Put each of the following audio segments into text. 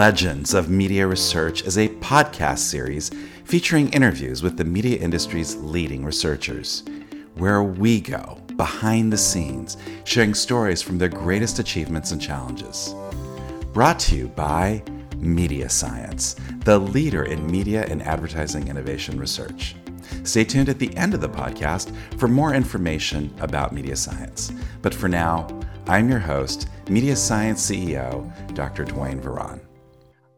Legends of Media Research is a podcast series featuring interviews with the media industry's leading researchers, where we go behind the scenes, sharing stories from their greatest achievements and challenges. Brought to you by Media Science, the leader in media and advertising innovation research. Stay tuned at the end of the podcast for more information about media science. But for now, I'm your host, Media Science CEO, Dr. Duane Varan.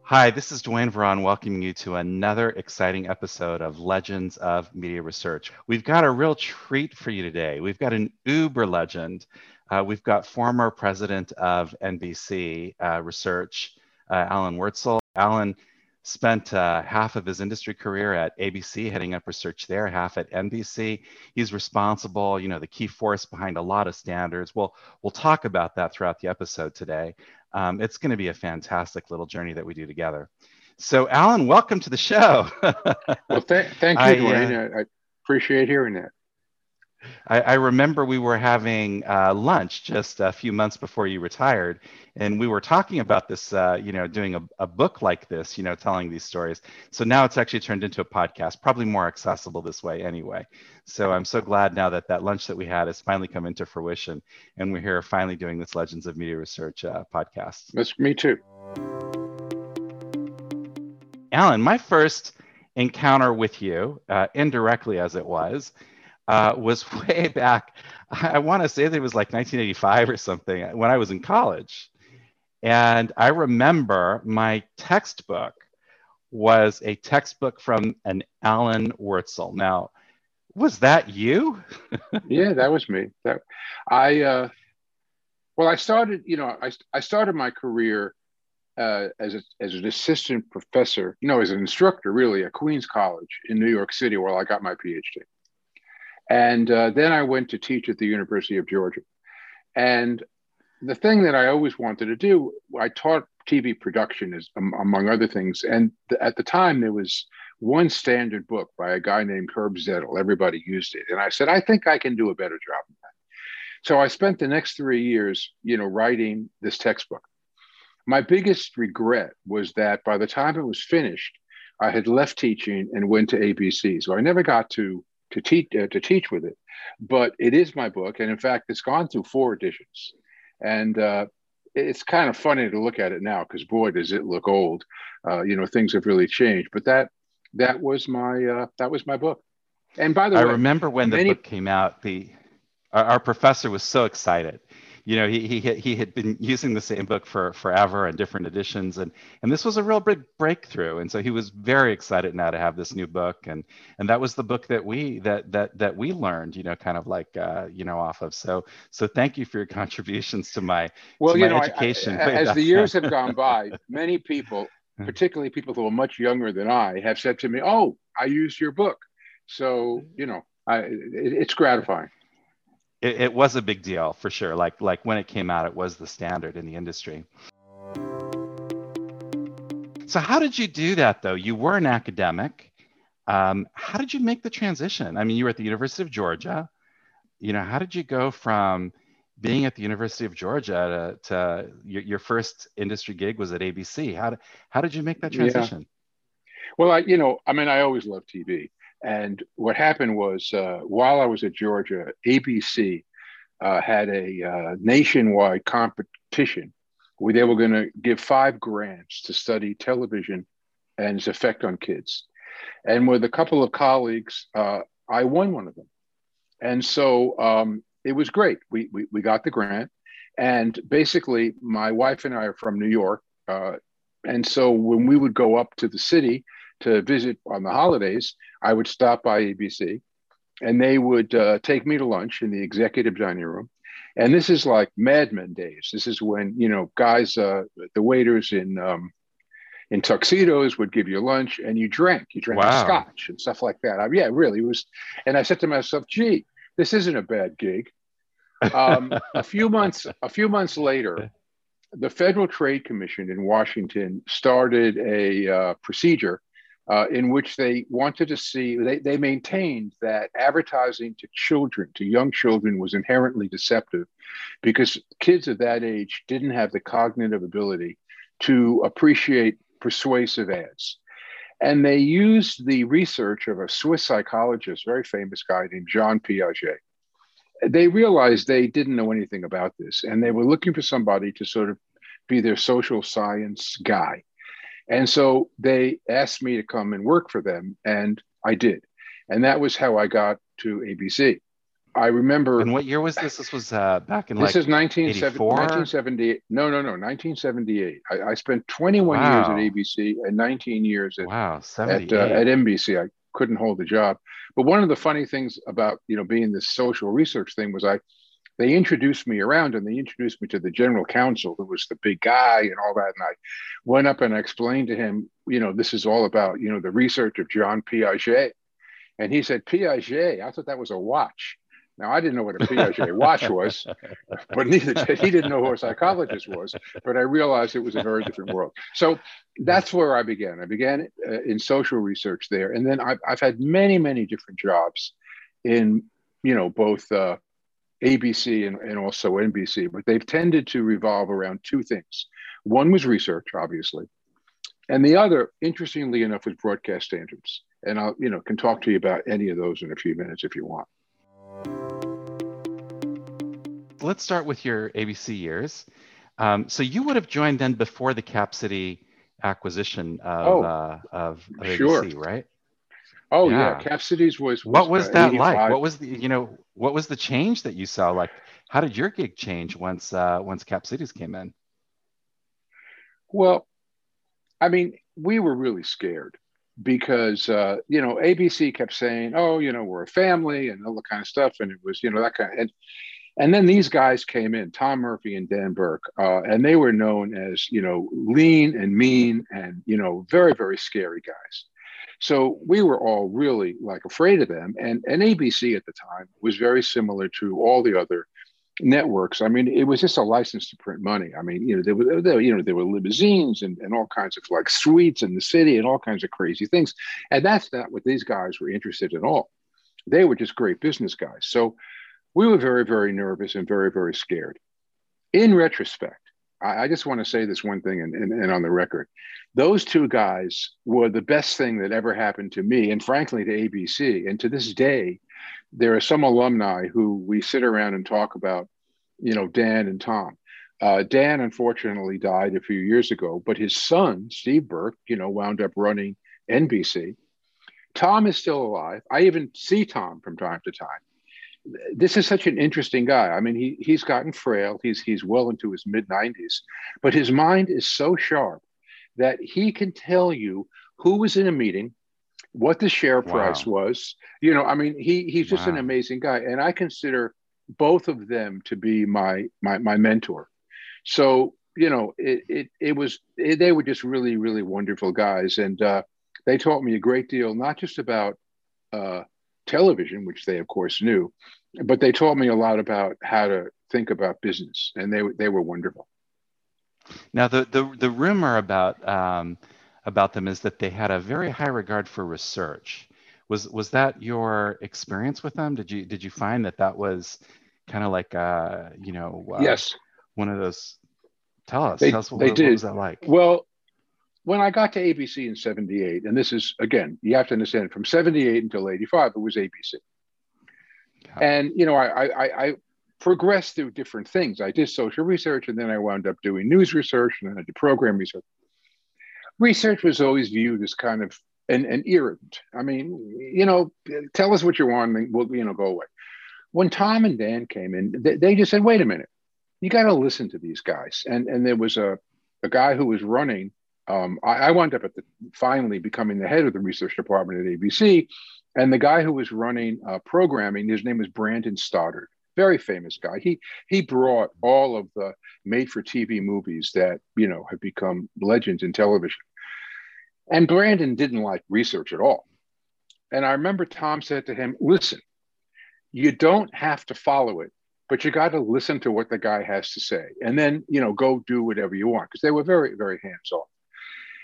Hi, this is Duane Varan welcoming you to another exciting episode of Legends of Media Research. We've got a real treat for you today. We've got an uber legend. Uh, we've got former president of NBC uh, Research, uh, Alan Wurtzel. Alan spent uh, half of his industry career at ABC, heading up research there, half at NBC. He's responsible, you know, the key force behind a lot of standards. We'll, we'll talk about that throughout the episode today. Um, it's going to be a fantastic little journey that we do together. So, Alan, welcome to the show. well, th- thank you, I, Duane. Uh, I appreciate hearing that. I, I remember we were having uh, lunch just a few months before you retired, and we were talking about this, uh, you know, doing a, a book like this, you know, telling these stories. So now it's actually turned into a podcast, probably more accessible this way anyway. So I'm so glad now that that lunch that we had has finally come into fruition, and we're here finally doing this Legends of Media Research uh, podcast. That's me too. Alan, my first encounter with you, uh, indirectly as it was, uh, was way back. I want to say that it was like 1985 or something when I was in college. And I remember my textbook was a textbook from an Alan Wurtzel. Now, was that you? yeah, that was me. That I uh, well, I started. You know, I I started my career uh, as a, as an assistant professor. No, as an instructor, really, at Queens College in New York City, where I got my PhD. And uh, then I went to teach at the University of Georgia. And the thing that I always wanted to do, I taught TV production, as, um, among other things. And th- at the time, there was one standard book by a guy named Herb Zettl. Everybody used it. And I said, I think I can do a better job than that. So I spent the next three years, you know, writing this textbook. My biggest regret was that by the time it was finished, I had left teaching and went to ABC. So I never got to to teach uh, to teach with it. But it is my book, and in fact, it's gone through four editions, and uh, it's kind of funny to look at it now because boy, does it look old. Uh, you know, things have really changed. But that that was my uh, that was my book. And by the I way, I remember when many... the book came out. The our, our professor was so excited you know, he, he, he had been using the same book for forever and different editions. And, and this was a real big breakthrough. And so he was very excited now to have this new book. And, and that was the book that we, that, that, that we learned, you know, kind of like, uh, you know, off of. So, so thank you for your contributions to my, well, to you my know, education. I, I, as the years have gone by, many people, particularly people who are much younger than I have said to me, oh, I used your book. So, you know, I, it, it's gratifying it, it was a big deal for sure. Like like when it came out, it was the standard in the industry. So how did you do that though? You were an academic. Um, how did you make the transition? I mean, you were at the University of Georgia. You know, how did you go from being at the University of Georgia to, to your, your, first industry gig was at ABC? How did, how did you make that transition? Yeah. Well, I, you know, I mean, I always loved TV. And what happened was uh, while I was at Georgia, ABC uh, had a uh, nationwide competition where they were going to give five grants to study television and its effect on kids. And with a couple of colleagues, uh, I won one of them. And so um, it was great. We, we, we, got the grant. And basically, my wife and I are from New York. Uh, and so when we would go up to the city, to visit on the holidays, I would stop by ABC and they would uh, take me to lunch in the executive dining room. And this is like Mad Men days. This is when, you know, guys, uh, the waiters in, um, in tuxedos would give you lunch and you drank, you drank wow. scotch and stuff like that. I mean, yeah, really it was. And I said to myself, gee, this isn't a bad gig. Um, a few months, a few months later, the Federal Trade Commission in Washington started a uh, procedure uh, in which they wanted to see, they, they maintained that advertising to children, to young children, was inherently deceptive because kids of that age didn't have the cognitive ability to appreciate persuasive ads. And they used the research of a Swiss psychologist, very famous guy named Jean Piaget. They realized they didn't know anything about this, and they were looking for somebody to sort of be their social science guy. And so they asked me to come and work for them, and I did. And that was how I got to ABC. I remember. And what year was this? This was uh, back in this like is 1978. No, no, no, 1978. I, I spent 21 Wow. years at ABC and 19 years at, wow, at, uh, at NBC. I couldn't hold the job. But one of the funny things about you know being this social research thing was I they introduced me around and they introduced me to the general counsel who was the big guy and all that. And I went up and I explained to him, you know, this is all about you know the research of John Piaget. And he said, Piaget, I thought that was a watch. Now I didn't know what a Piaget watch was, but neither did he didn't know who a psychologist was. But I realized it was a very different world. So that's where I began. I began uh, in social research there, and then I've, I've had many, many different jobs in you know both uh, ABC and, and also NBC, but they've tended to revolve around two things. One was research, obviously, and the other, interestingly enough, was broadcast standards. And I'll you know can talk to you about any of those in a few minutes if you want. Let's start with your ABC years. Um, so you would have joined then before the Cap City acquisition of, Oh, uh, of, of sure. ABC, right? Oh yeah, Yeah. Cap Cities was, What was uh, that like? What was the you know what was the change that you saw? Like, how did your gig change once uh, once Cap Cities came in? Well, I mean, we were really scared because uh, you know ABC kept saying, "Oh, you know, we're a family" and all that kind of stuff, and it was you know that kind of, and and then these guys came in, Tom Murphy and Dan Burke, uh, and they were known as you know lean and mean and you know very very scary guys. So we were all really like afraid of them, and and ABC at the time was very similar to all the other networks. I mean, it was just a license to print money. I mean, you know, there were there, you know there were limousines and, and all kinds of like suites in the city and all kinds of crazy things. And that's not what these guys were interested in all. They were just great business guys. So we were very, very nervous and very, very scared. In retrospect, I, I just want to say this one thing and, and, and on the record. Those two guys were the best thing that ever happened to me and frankly to ABC. And to this day, there are some alumni who we sit around and talk about, you know, Dan and Tom. Uh, Dan unfortunately died a few years ago, but his son, Steve Burke, you know, wound up running NBC. Tom is still alive. I even see Tom from time to time. This is such an interesting guy. I mean, he he's gotten frail. He's he's well into his mid 90s, but his mind is so sharp that he can tell you who was in a meeting, what the share Wow. price was. You know, I mean, he he's just an amazing guy, and I consider both of them to be my my my mentor. So you know, it it it was it, they were just really really wonderful guys, and uh, they taught me a great deal, not just about uh, television, which they of course knew, but they taught me a lot about how to think about business, and they were- they were wonderful. Now, the the, the rumor about um, about them is that they had a very high regard for research. Was was that your experience with them? Did you did you find that that was kind of like uh, you know uh, yes. one of those? Tell us. They- tell us what, they what did. was that like? Well, when I got to ABC in 78, and this is, again, you have to understand from 78 until 85, it was ABC. Okay. And, you know, I, I, I progressed through different things. I did social research, and then I wound up doing news research, and then I did program research. Research was always viewed as kind of an, an irritant. I mean, you know, tell us what you want, and we'll, you know, go away. When Tom and Dan came in, they, they just said, wait a minute, you got to listen to these guys. And, and there was a, a guy who was running um, I, I wound up at the finally becoming the head of the research department at ABC, and the guy who was running uh, programming, his name was Brandon Stoddard, very famous guy. He he brought all of the made-for-TV movies that you know have become legends in television. And Brandon didn't like research at all. And I remember Tom said to him, "Listen, you don't have to follow it, but you got to listen to what the guy has to say, and then you know go do whatever you want." Because they were very very hands-on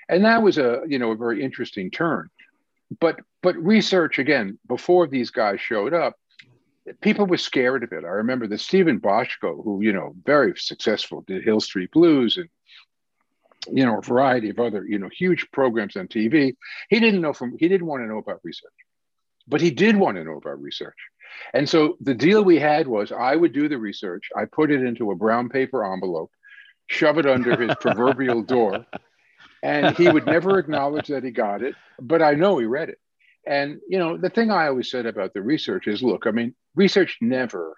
and that was a you know a very interesting turn but but research again before these guys showed up people were scared of it i remember that Steven Bochco who you know very successful did hill street blues and you know, a variety of other, you know, huge programs on TV. He didn't know from, he didn't want to know about research, but he did want to know about research. And so the deal we had was I would do the research, I put it into a brown paper envelope, shove it under his proverbial door, and he would never acknowledge that he got it, but I know he read it. And, you know, the thing I always said about the research is look, I mean, research never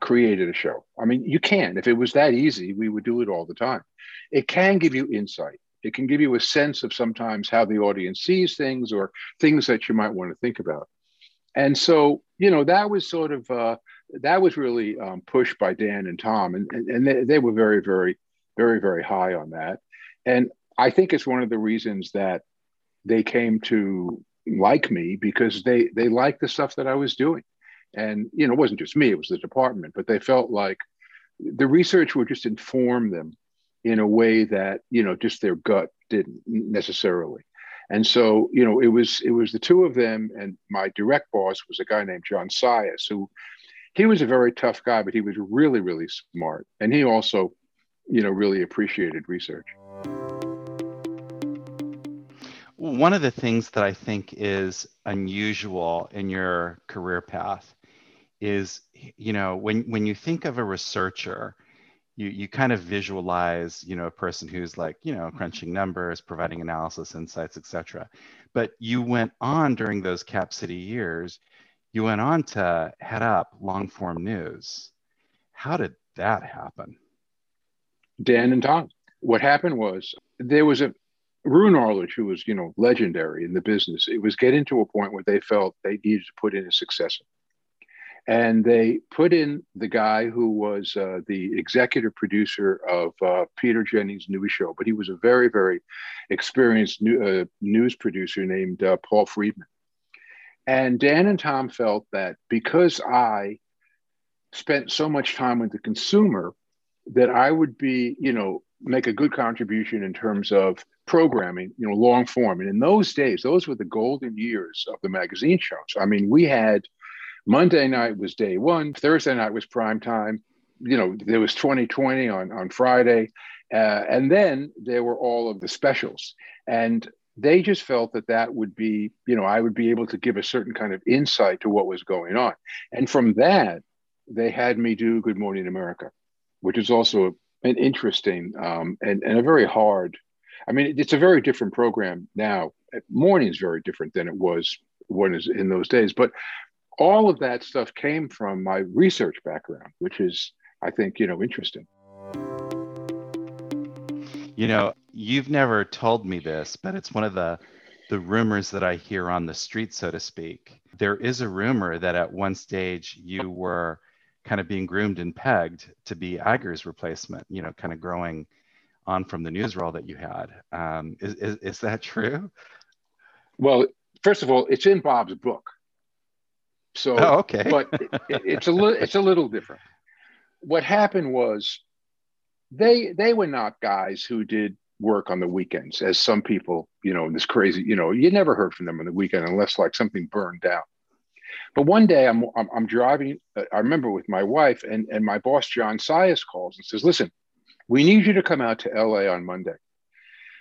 created a show. I mean, you can. If it was that easy, we would do it all the time. It can give you insight. It can give you a sense of sometimes how the audience sees things or things that you might want to think about. And so, you know, that was sort of, uh, that was really um, pushed by Dan and Tom. And, and, they, they were very, very, very, very high on that. And I think it's one of the reasons that they came to like me because they they liked the stuff that I was doing. And you know, it wasn't just me, it was the department, but they felt like the research would just inform them in a way that, you know, just their gut didn't necessarily. And so, you know, it was it was the two of them, and my direct boss was a guy named John Sias, who he was a very tough guy, but he was really, really smart. And he also, you know, really appreciated research. One of the things that I think is unusual in your career path is, you know, when, when you think of a researcher, you, you kind of visualize, you know, a person who's like, you know, crunching numbers, providing analysis, insights, etc. But you went on during those Cap City years, you went on to head up long form news. How did that happen? Dan and Tom. What happened was there was a Roone Arledge, who was, you know, legendary in the business, it was getting to a point where they felt they needed to put in a successor. And they put in the guy who was uh, the executive producer of uh, Peter Jennings' news show, but he was a very, very experienced new, uh, news producer named uh, Paul Friedman. And Dan and Tom felt that because I spent so much time with the consumer, that I would be, you know, make a good contribution in terms of programming, you know, long form. And in those days, those were the golden years of the magazine shows. I mean, we had Monday night was day one, Thursday night was prime time. You know, there was 2020 on, on Friday. Uh, and then there were all of the specials. And they just felt that that would be, you know, I would be able to give a certain kind of insight to what was going on. And from that, they had me do Good Morning America, which is also an interesting um, and, and a very hard I mean, it's a very different program now. Uh, morning is very different than it was when is in those days. But all of that stuff came from my research background, which is, I think, you know, interesting. You know, you've never told me this, but it's one of the the rumors that I hear on the street, so to speak. There is a rumor that at one stage you were kind of being groomed and pegged to be Iger's replacement, you know, kind of growing on from the news role that you had. Um, is, is, is that true? Well, first of all, it's in Bob's book. So, oh, okay. but it, it's a little it's a little different. What happened was they they were not guys who did work on the weekends, as some people, you know, this crazy, you know, you never heard from them on the weekend unless like something burned down. But one day I'm I'm, I'm driving. I remember with my wife and and my boss John Sias calls and says, "Listen, we need you to come out to LA on Monday.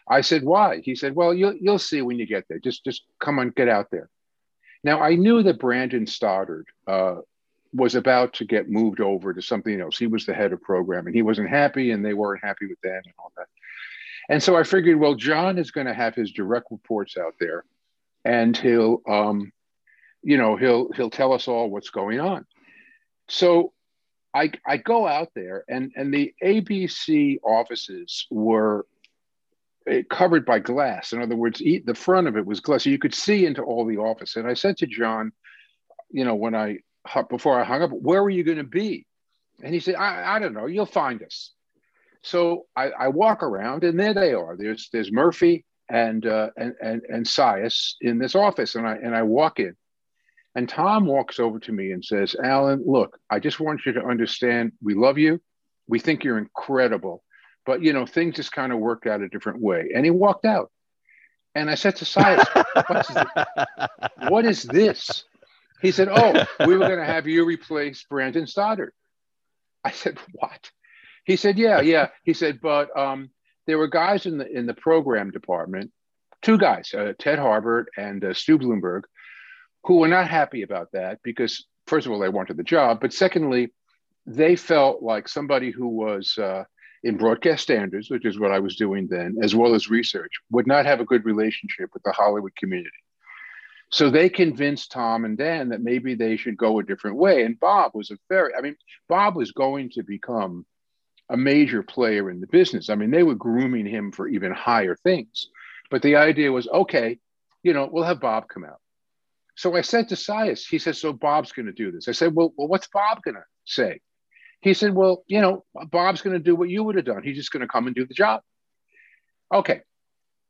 I said, why? He said, well, you'll, you'll see when you get there. Just, just come on, get out there. Now, I knew that Brandon Stoddard uh, was about to get moved over to something else. He was the head of programming. He wasn't happy, and they weren't happy with that and all that. And so I figured, well, John is going to have his direct reports out there, and he'll, um, you know, he'll he'll tell us all what's going on. So I, I go out there and, and the ABC offices were eh, covered by glass. In other words, the front of it was glass. So you could see into all the office. And I said to John, you know, when I, before I hung up, where were you going to be? And he said, I, I don't know, you'll find us. So I, I, walk around and there they are. There's, there's Murphy and, uh, and, and, and Sias in this office. And I, and I walk in and Tom walks over to me and says, Alan, look, I just want you to understand we love you. We think you're incredible. But, you know, things just kind of worked out a different way. And he walked out. And I said to Sias, what is this? He said, Oh, we were going to have you replace Brandon Stoddard. I said, What? He said, Yeah, yeah. He said, But um, there were guys in the in the program department, two guys, uh, Ted Harbert and uh, Stu Bloomberg, who were not happy about that because first of all they wanted the job, but secondly, they felt like somebody who was uh, in broadcast standards, which is what I was doing then, as well as research, would not have a good relationship with the Hollywood community. So they convinced Tom and Dan that maybe they should go a different way. And Bob was a very, I mean, Bob was going to become a major player in the business. I mean, they were grooming him for even higher things. But the idea was okay, you know, we'll have Bob come out. So I said to Sias, he says, So Bob's going to do this. I said, Well, well what's Bob going to say? He said, Well, you know, Bob's going to do what you would have done. He's just going to come and do the job. Okay.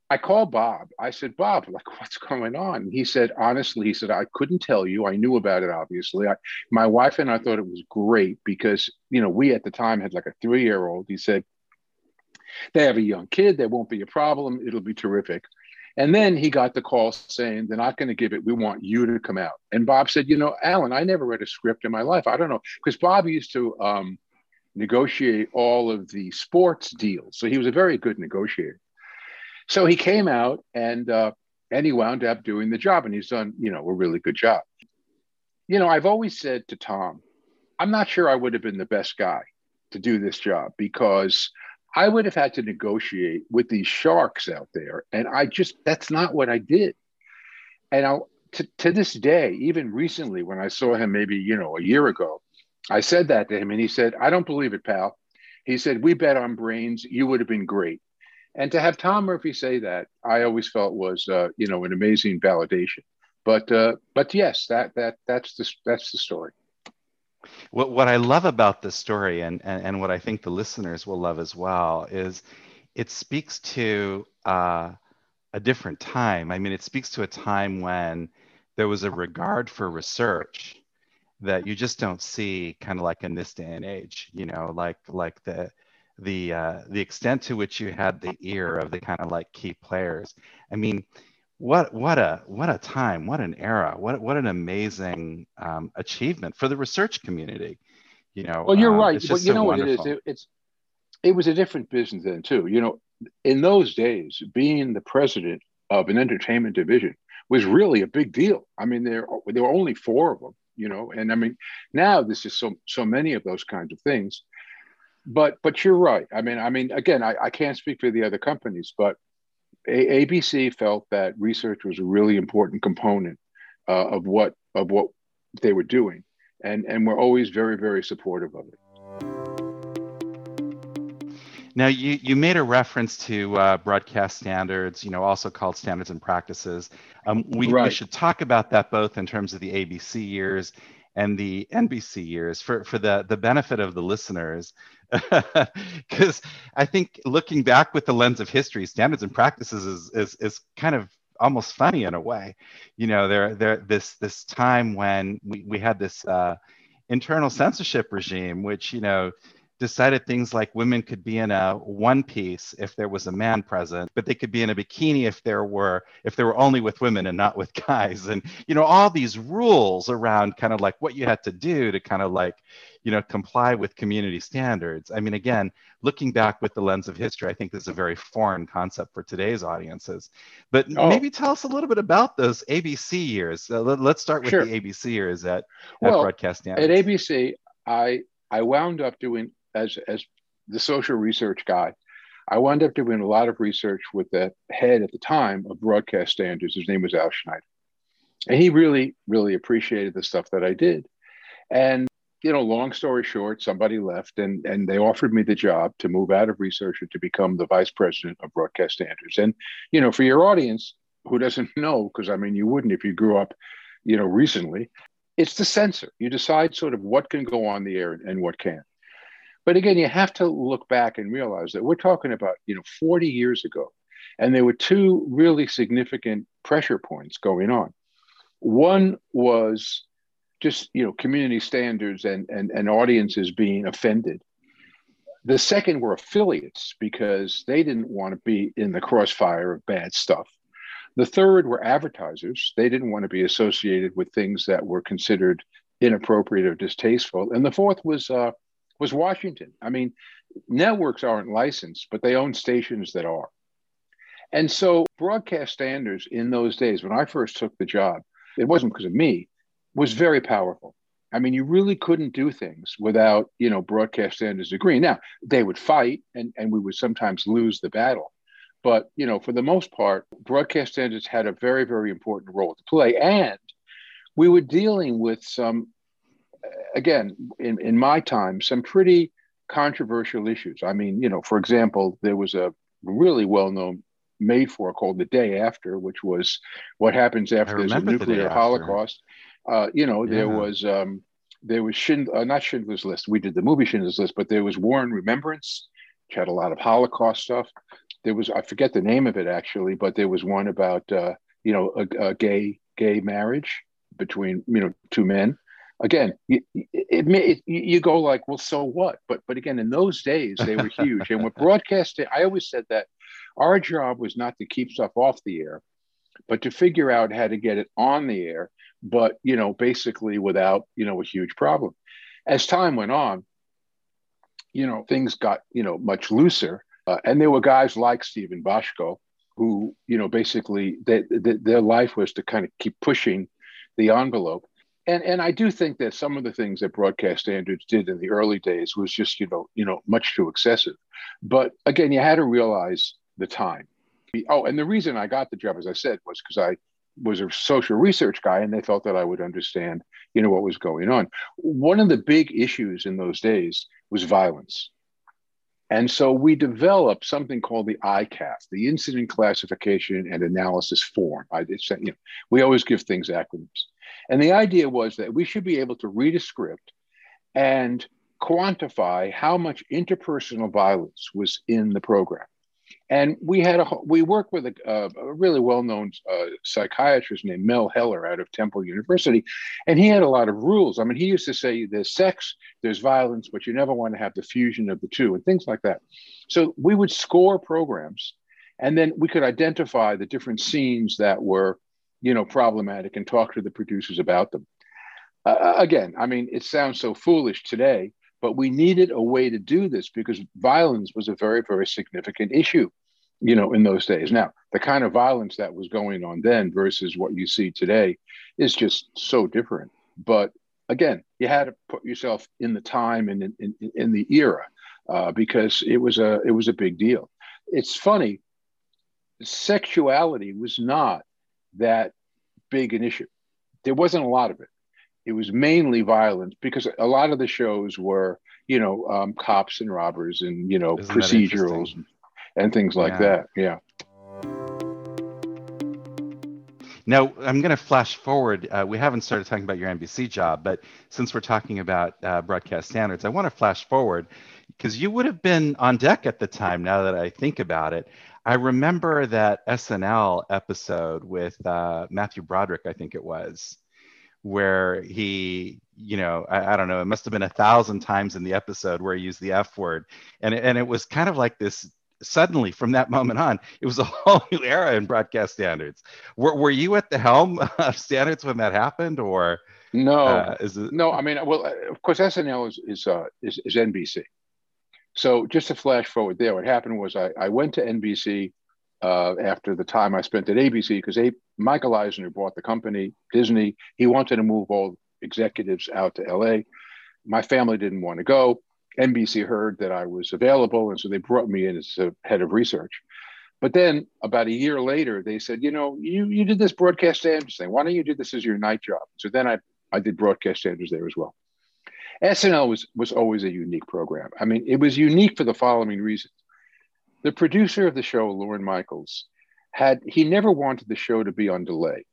I called Bob. I said, Bob, like, what's going on? He said, honestly, he said, I couldn't tell you. I knew about it, obviously. I, my wife and I thought it was great because, you know, we at the time had like a three year old. He said, they have a young kid. There won't be a problem. It'll be terrific. And then he got the call saying, they're not going to give it. We want you to come out. And Bob said, you know, Alan, I never read a script in my life. I don't know. Because Bob used to um, negotiate all of the sports deals. So he was a very good negotiator. So he came out and, uh, and he wound up doing the job. And he's done, you know, a really good job. You know, I've always said to Tom, I'm not sure I would have been the best guy to do this job because I would have had to negotiate with these sharks out there. And I just, that's not what I did. And I, to, to this day, even recently, when I saw him maybe, you know, a year ago, I said that to him and he said, I don't believe it, pal. He said, We bet on brains. You would have been great. And to have Tom Murphy say that, I always felt was, uh, you know, an amazing validation. But, uh, but yes, that that that's the that's the story. What, what I love about this story and, and, and what I think the listeners will love as well is it speaks to uh, a different time. I mean, it speaks to a time when there was a regard for research that you just don't see kind of like in this day and age, you know, like like the the uh, the extent to which you had the ear of the kind of like key players. I mean, what what a what a time what an era what what an amazing um, achievement for the research community you know well you're um, right but you so know wonderful. what it is it, it's it was a different business then too you know in those days being the president of an entertainment division was really a big deal i mean there there were only four of them you know and i mean now there's just so so many of those kinds of things but but you're right i mean i mean again i, I can't speak for the other companies but a- ABC felt that research was a really important component uh, of what of what they were doing, and and we're always very very supportive of it. Now, you, you made a reference to uh, broadcast standards, you know, also called standards and practices. Um, we, right. we should talk about that both in terms of the ABC years and the NBC years for, for the, the benefit of the listeners. Because I think looking back with the lens of history, standards and practices is, is, is kind of almost funny in a way. You know, there, there, this, this time when we, we had this uh, internal censorship regime, which, you know, decided things like women could be in a one piece if there was a man present but they could be in a bikini if there were if they were only with women and not with guys and you know all these rules around kind of like what you had to do to kind of like you know comply with community standards i mean again looking back with the lens of history i think this is a very foreign concept for today's audiences but oh. maybe tell us a little bit about those abc years uh, let, us start with sure. the abc years at, at well, broadcast standards at abc i i wound up doing as as the social research guy, I wound up doing a lot of research with the head at the time of broadcast standards. His name was Al Schneider. And he really, really appreciated the stuff that I did. And, you know, long story short, somebody left and, and they offered me the job to move out of research and to become the vice president of broadcast standards. And, you know, for your audience who doesn't know, because I mean, you wouldn't if you grew up, you know, recently, it's the censor. You decide sort of what can go on the air and what can't. But again, you have to look back and realize that we're talking about, you know, 40 years ago. And there were two really significant pressure points going on. One was just, you know, community standards and, and, and audiences being offended. The second were affiliates because they didn't want to be in the crossfire of bad stuff. The third were advertisers. They didn't want to be associated with things that were considered inappropriate or distasteful. And the fourth was uh, was Washington. I mean, networks aren't licensed, but they own stations that are. And so broadcast standards in those days, when I first took the job, it wasn't because of me, was very powerful. I mean, you really couldn't do things without, you know, broadcast standards agreeing. Now, they would fight and, and we would sometimes lose the battle. But, you know, for the most part, broadcast standards had a very, very important role to play. And we were dealing with some, again, in, in my time, some pretty controversial issues. I mean, you know, for example, there was a really well known made for called The Day After, which was what happens after there's a nuclear the holocaust. Uh, you know, yeah. there was um, there was Schind- uh, not Schindler's List. We did the movie Schindler's List, but there was War and Remembrance, which had a lot of Holocaust stuff. There was I forget the name of it actually, but there was one about uh, you know a, a gay gay marriage between you know two men again, it, it, it, you go like, well, so what? But but again, in those days, they were huge. and with broadcasting, I always said that our job was not to keep stuff off the air, but to figure out how to get it on the air, but you know, basically without you know a huge problem. As time went on, you know, things got you know much looser, uh, and there were guys like Steven Bochco who you know basically they, they, their life was to kind of keep pushing the envelope and and I do think that some of the things that broadcast standards did in the early days was just you know you know much too excessive. But again, you had to realize the time. Oh, and the reason I got the job, as I said, was because I was a social research guy, and they felt that I would understand you know what was going on. One of the big issues in those days was violence. And so we developed something called the ICAF, the Incident Classification and Analysis Form. I, said, you know, we always give things acronyms. And the idea was that we should be able to read a script and quantify how much interpersonal violence was in the program. And we had a we worked with a, a really well-known uh, psychiatrist named Mel Heller out of Temple University, and he had a lot of rules. I mean, he used to say there's sex, there's violence, but you never want to have the fusion of the two, and things like that. So we would score programs, and then we could identify the different scenes that were you know, problematic and talk to the producers about them. Uh, again, I mean, it sounds so foolish today, but we needed a way to do this because violence was a very, very significant issue, you know, in those days. Now, the kind of violence that was going on then versus what you see today is just so different. But again, you had to put yourself in the time and in, in, in the era uh, because it was a it was a big deal. It's funny, sexuality was not that big an issue. There wasn't a lot of it. It was mainly violence because a lot of the shows were, you know, um, cops and robbers and you know Isn't procedurals and, and, things like yeah. that. Yeah. Now I'm going to flash forward. Uh, we haven't started talking about your NBC job, but since we're talking about uh, broadcast standards, I want to flash forward because you would have been on deck at the time. Now that I think about it, I remember that SNL episode with uh, Matthew Broderick, I think it was, where he, you know, I, I, don't know, it must have been a thousand times in the episode where he used the F word. And, and it was kind of like this suddenly from that moment on, it was a whole new era in broadcast standards. Were, were you at the helm of standards when that happened or? No, uh, it... no. I mean, well, of course, SNL is is, uh, is, is NBC, so just to flash forward there, what happened was I, I went to NBC uh, after the time I spent at ABC because Michael Eisner bought the company, Disney. He wanted to move all executives out to LA. My family didn't want to go. NBC heard that I was available, and so they brought me in as a head of research. But then about a year later, they said, you know, you, you did this broadcast standards thing. Why don't you do this as your night job? So then I, I did broadcast standards there as well. SNL was, was always a unique program. I mean, it was unique for the following reasons. The producer of the show, Lorne Michaels, had he never wanted the show to be on delay.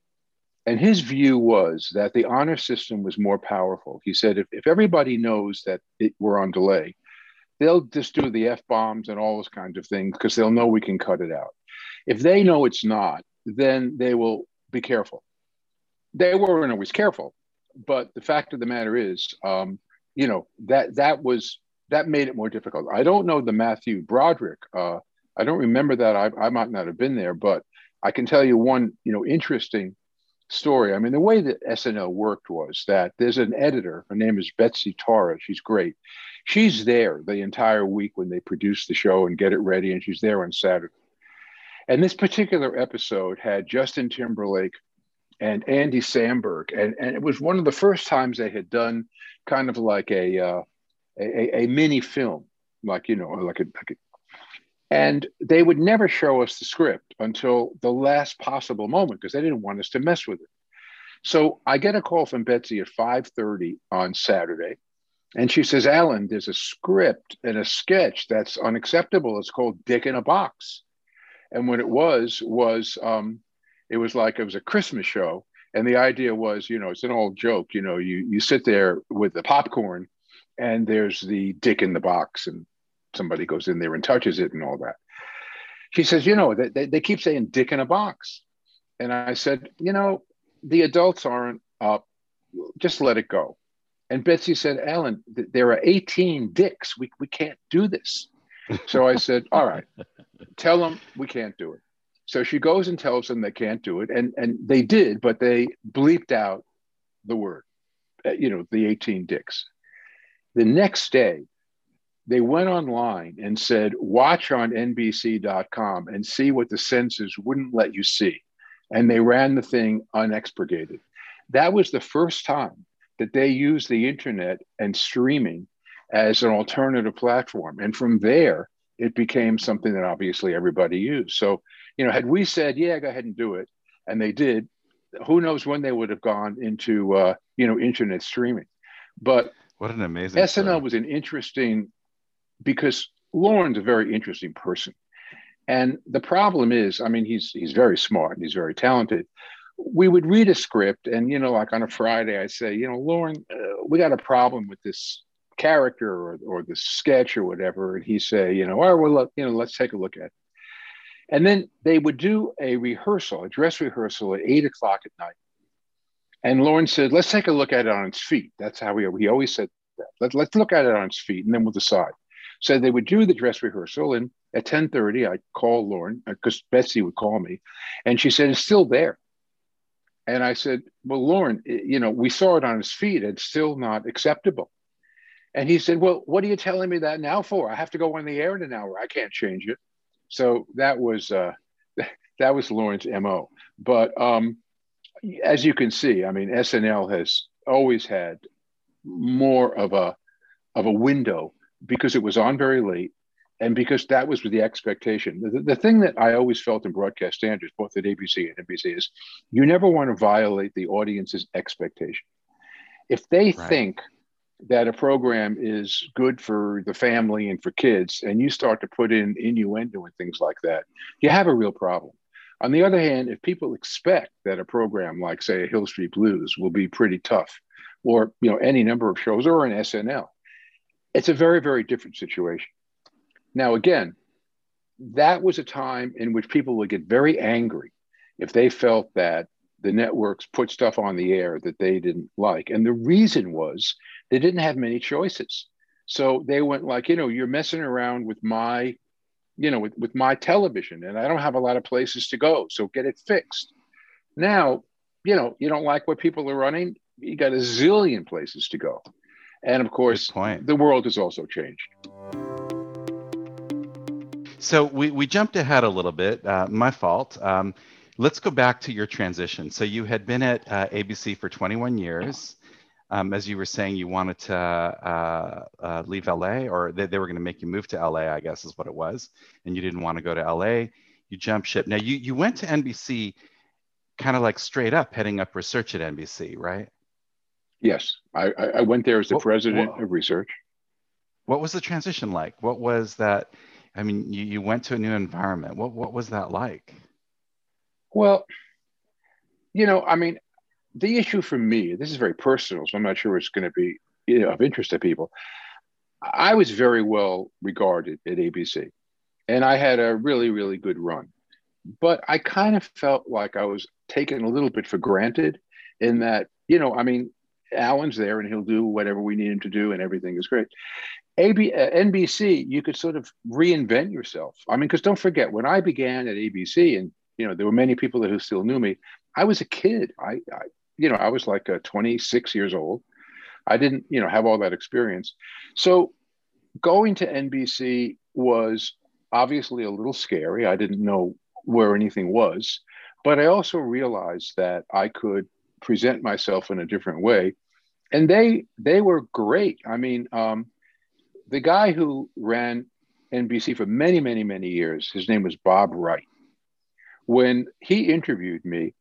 And his view was that the honor system was more powerful. He said, if, if everybody knows that it, we're on delay, they'll just do the F bombs and all those kinds of things because they'll know we can cut it out. If they know it's not, then they will be careful. They weren't always careful, but the fact of the matter is, um, you know that that was that made it more difficult. I don't know the Matthew Broderick. Uh, I don't remember that. I, I might not have been there, but I can tell you one, you know, interesting story. I mean, the way that SNL worked was that there's an editor. Her name is Betsy Tara. She's great. She's there the entire week when they produce the show and get it ready, and she's there on Saturday. And this particular episode had Justin Timberlake and Andy Samberg, and, and it was one of the first times they had done kind of like a uh, a, a, mini film, like you know, like a, like a and they would never show us the script until the last possible moment because they didn't want us to mess with it. So I get a call from Betsy at 5:30 on Saturday, and she says, "Alan, there's a script and a sketch that's unacceptable. It's called Dick in a Box." And what it was was um, it was like it was a Christmas show, and the idea was, you know, it's an old joke. You know, you you sit there with the popcorn, and there's the Dick in the box, and somebody goes in there and touches it and all that. She says, you know, they, they keep saying dick in a box. And I said, you know, the adults aren't up. Just let it go. And Betsy said, Alan, th- there are 18 dicks. We, we can't do this. So I said, all right, tell them we can't do it. So she goes and tells them they can't do it. And, and they did, but they bleeped out the word, uh, you know, the 18 dicks. The next day, they went online and said, watch on NBC.com and see what the censors wouldn't let you see. And they ran the thing unexpurgated. That was the first time that they used the internet and streaming as an alternative platform. And from there, it became something that obviously everybody used. So, you know, had we said, yeah, go ahead and do it, and they did, who knows when they would have gone into, uh, you know, internet streaming. But what an amazing SNL story. was an interesting because Lorne's a very interesting person. And the problem is, I mean, he's he's very smart and he's very talented. We would read a script, and you know, like on a Friday, I say, you know, Lorne, uh, we got a problem with this character or or the sketch or whatever, and he say, you know, all right, well, look, you know, let's take a look at it. And then they would do a rehearsal, a dress rehearsal at eight o'clock at night. And Lorne said, let's take a look at it on its feet. That's how he, he always said that. Let, let's look at it on its feet and then we'll decide. So they would do the dress rehearsal, and at 10:30, I called Lorne because Betsy would call me, and she said it's still there. And I said, "Well, Lorne, you know, we saw it on his feet. It's still not acceptable." And he said, "Well, what are you telling me that now for? I have to go on the air in an hour. I can't change it." So that was uh, that was Lorne's mo. But um, as you can see, I mean, SNL has always had more of a of a window because it was on very late and because that was the expectation. The, the, thing that I always felt in broadcast standards, both at ABC and NBC, is you never want to violate the audience's expectation. If they right. think that a program is good for the family and for kids, and you start to put in innuendo and things like that, you have a real problem. On the other hand, if people expect that a program like, say, a Hill Street Blues will be pretty tough, or you know any number of shows, or an SNL, it's a very, very different situation. Now, again, that was a time in which people would get very angry if they felt that the networks put stuff on the air that they didn't like. And the reason was they didn't have many choices. So they went like, you know, you're messing around with my, you know, with, with my television and I don't have a lot of places to go. So get it fixed. Now, you know, you don't like what people are running, you got a zillion places to go. And of course, the world has also changed. So we, we jumped ahead a little bit. Uh, my fault. Um, let's go back to your transition. So you had been at uh, ABC for 21 years. Um, as you were saying, you wanted to uh, uh leave LA, or they, they were going to make you move to LA, I guess is what it was, and you didn't want to go to LA. You jumped ship. Now you you went to NBC, kind of like straight up, heading up research at NBC, right? Yes, I, I went there as the what, president what, of research. What was the transition like? What was that? I mean, you, you went to a new environment. What what was that like? Well, you know, I mean, the issue for me, this is very personal, so I'm not sure it's going to be you know, of interest to people. I was very well regarded at ABC, and I had a really, really good run. But I kind of felt like I was taken a little bit for granted in that, you know, I mean, Alan's there and he'll do whatever we need him to do, and everything is great. AB, uh, NBC, you could sort of reinvent yourself. I mean, because don't forget, when I began at ABC, and you know there were many people that who still knew me, I was a kid. I, I you know, I was like uh, 26 years old. I didn't, you know, have all that experience. So going to NBC was obviously a little scary. I didn't know where anything was, but I also realized that I could present myself in a different way. And they they were great. I mean, um, the guy who ran NBC for many, many, many years, his name was Bob Wright. When he interviewed me,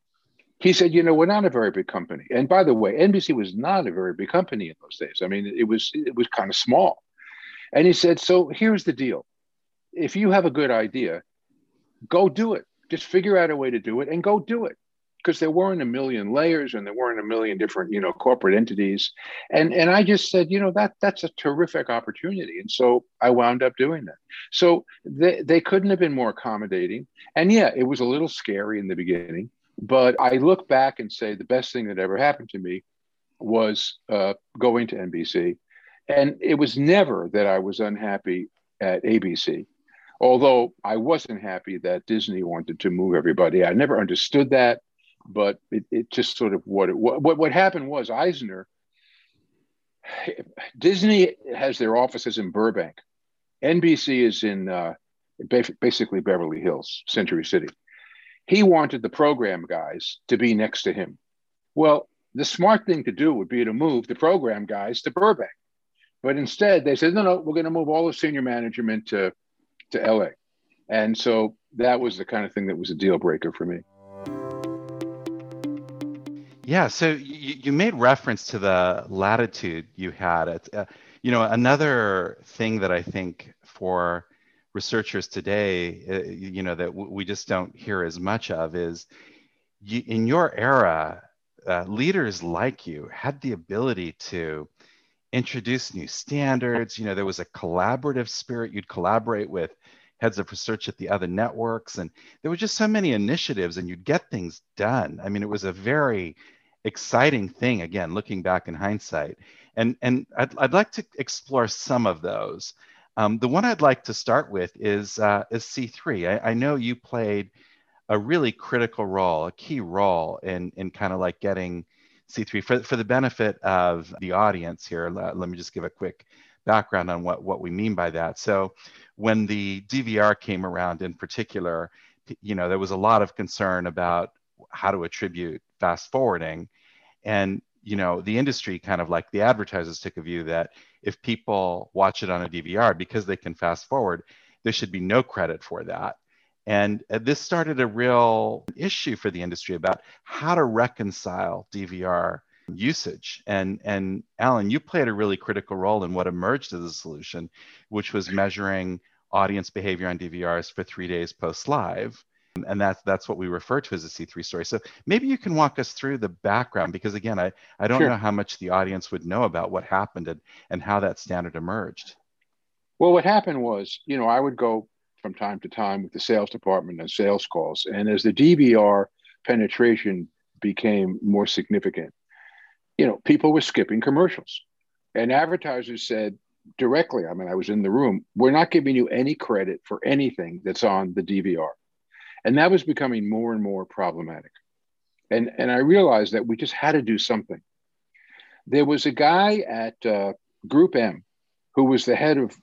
he said, "You know, we're not a very big company." And by the way, NBC was not a very big company in those days. I mean, it was it was kind of small. And he said, "So here's the deal: if you have a good idea, go do it. Just figure out a way to do it and go do it." Because there weren't a million layers and there weren't a million different, you know, corporate entities. And and I just said, you know, that that's a terrific opportunity. And so I wound up doing that. So they, they couldn't have been more accommodating. And yeah, it was a little scary in the beginning but I look back and say the best thing that ever happened to me was uh, going to NBC. And it was never that I was unhappy at ABC, although I wasn't happy that Disney wanted to move everybody. I never understood that, but it, it just sort of what it what, what happened was Eisner. Disney has their offices in Burbank. NBC is in uh, basically Beverly Hills, Century City. He wanted the program guys to be next to him. Well, the smart thing to do would be to move the program guys to Burbank. But instead, they said, no, no, we're going to move all the senior management to, to LA. And so that was the kind of thing that was a deal breaker for me. Yeah, so you, you made reference to the latitude you had. At, uh, you know, another thing that I think for researchers today, uh, you know, that w- we just don't hear as much of is you, in your era, uh, leaders like you had the ability to introduce new standards. You know, there was a collaborative spirit. You'd collaborate with heads of research at the other networks, and there were just so many initiatives, and you'd get things done. I mean, it was a very exciting thing. Again, looking back in hindsight, and and I'd, I'd like to explore some of those. Um, the one I'd like to start with is, uh, is C3. I, I, know you played a really critical role, a key role in, in kind of like getting C3 for, for the benefit of the audience here. Let, let me just give a quick background on what, what we mean by that. So when the DVR came around in particular, you know, there was a lot of concern about how to attribute fast forwarding. And you know the industry kind of like the advertisers took a view that if people watch it on a dvr because they can fast forward there should be no credit for that. And uh, this started a real issue for the industry about how to reconcile dvr usage. And and alan you played a really critical role in what emerged as a solution which was measuring audience behavior on dvrs for three days post live and that's that's what we refer to as a C3 story. So maybe you can walk us through the background because again, I, I don't sure. know how much the audience would know about what happened and, and how that standard emerged. Well, what happened was, you know, I would go from time to time with the sales department and sales calls. And as the DVR penetration became more significant, you know, people were skipping commercials. And advertisers said directly, I mean, I was in the room, we're not giving you any credit for anything that's on the DVR. And that was becoming more and more problematic. And, and I realized that we just had to do something. There was a guy at uh, Group M who was the head of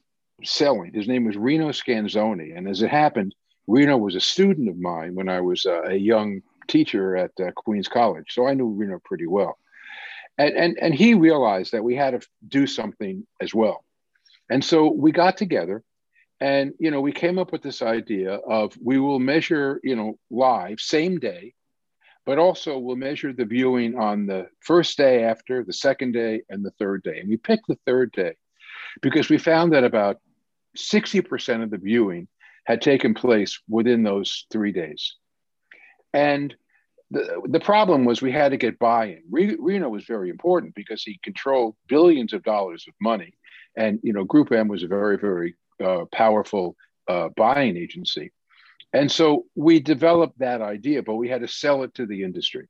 selling. His name was Rino Scanzoni. And as it happened, Rino was a student of mine when I was uh, a young teacher at uh, Queens College. So I knew Rino pretty well. And, and, and he realized that we had to do something as well. And so we got together and you know we came up with this idea of we will measure you know live same day but also we'll measure the viewing on the first day after the second day and the third day. And we picked the third day because we found that about 60% of the viewing had taken place within those three days. And the, the problem was we had to get buy-in. Rino was very important because he controlled billions of dollars of money. And you know group m was a very very uh, powerful uh, buying agency. And so we developed that idea, but we had to sell it to the industry.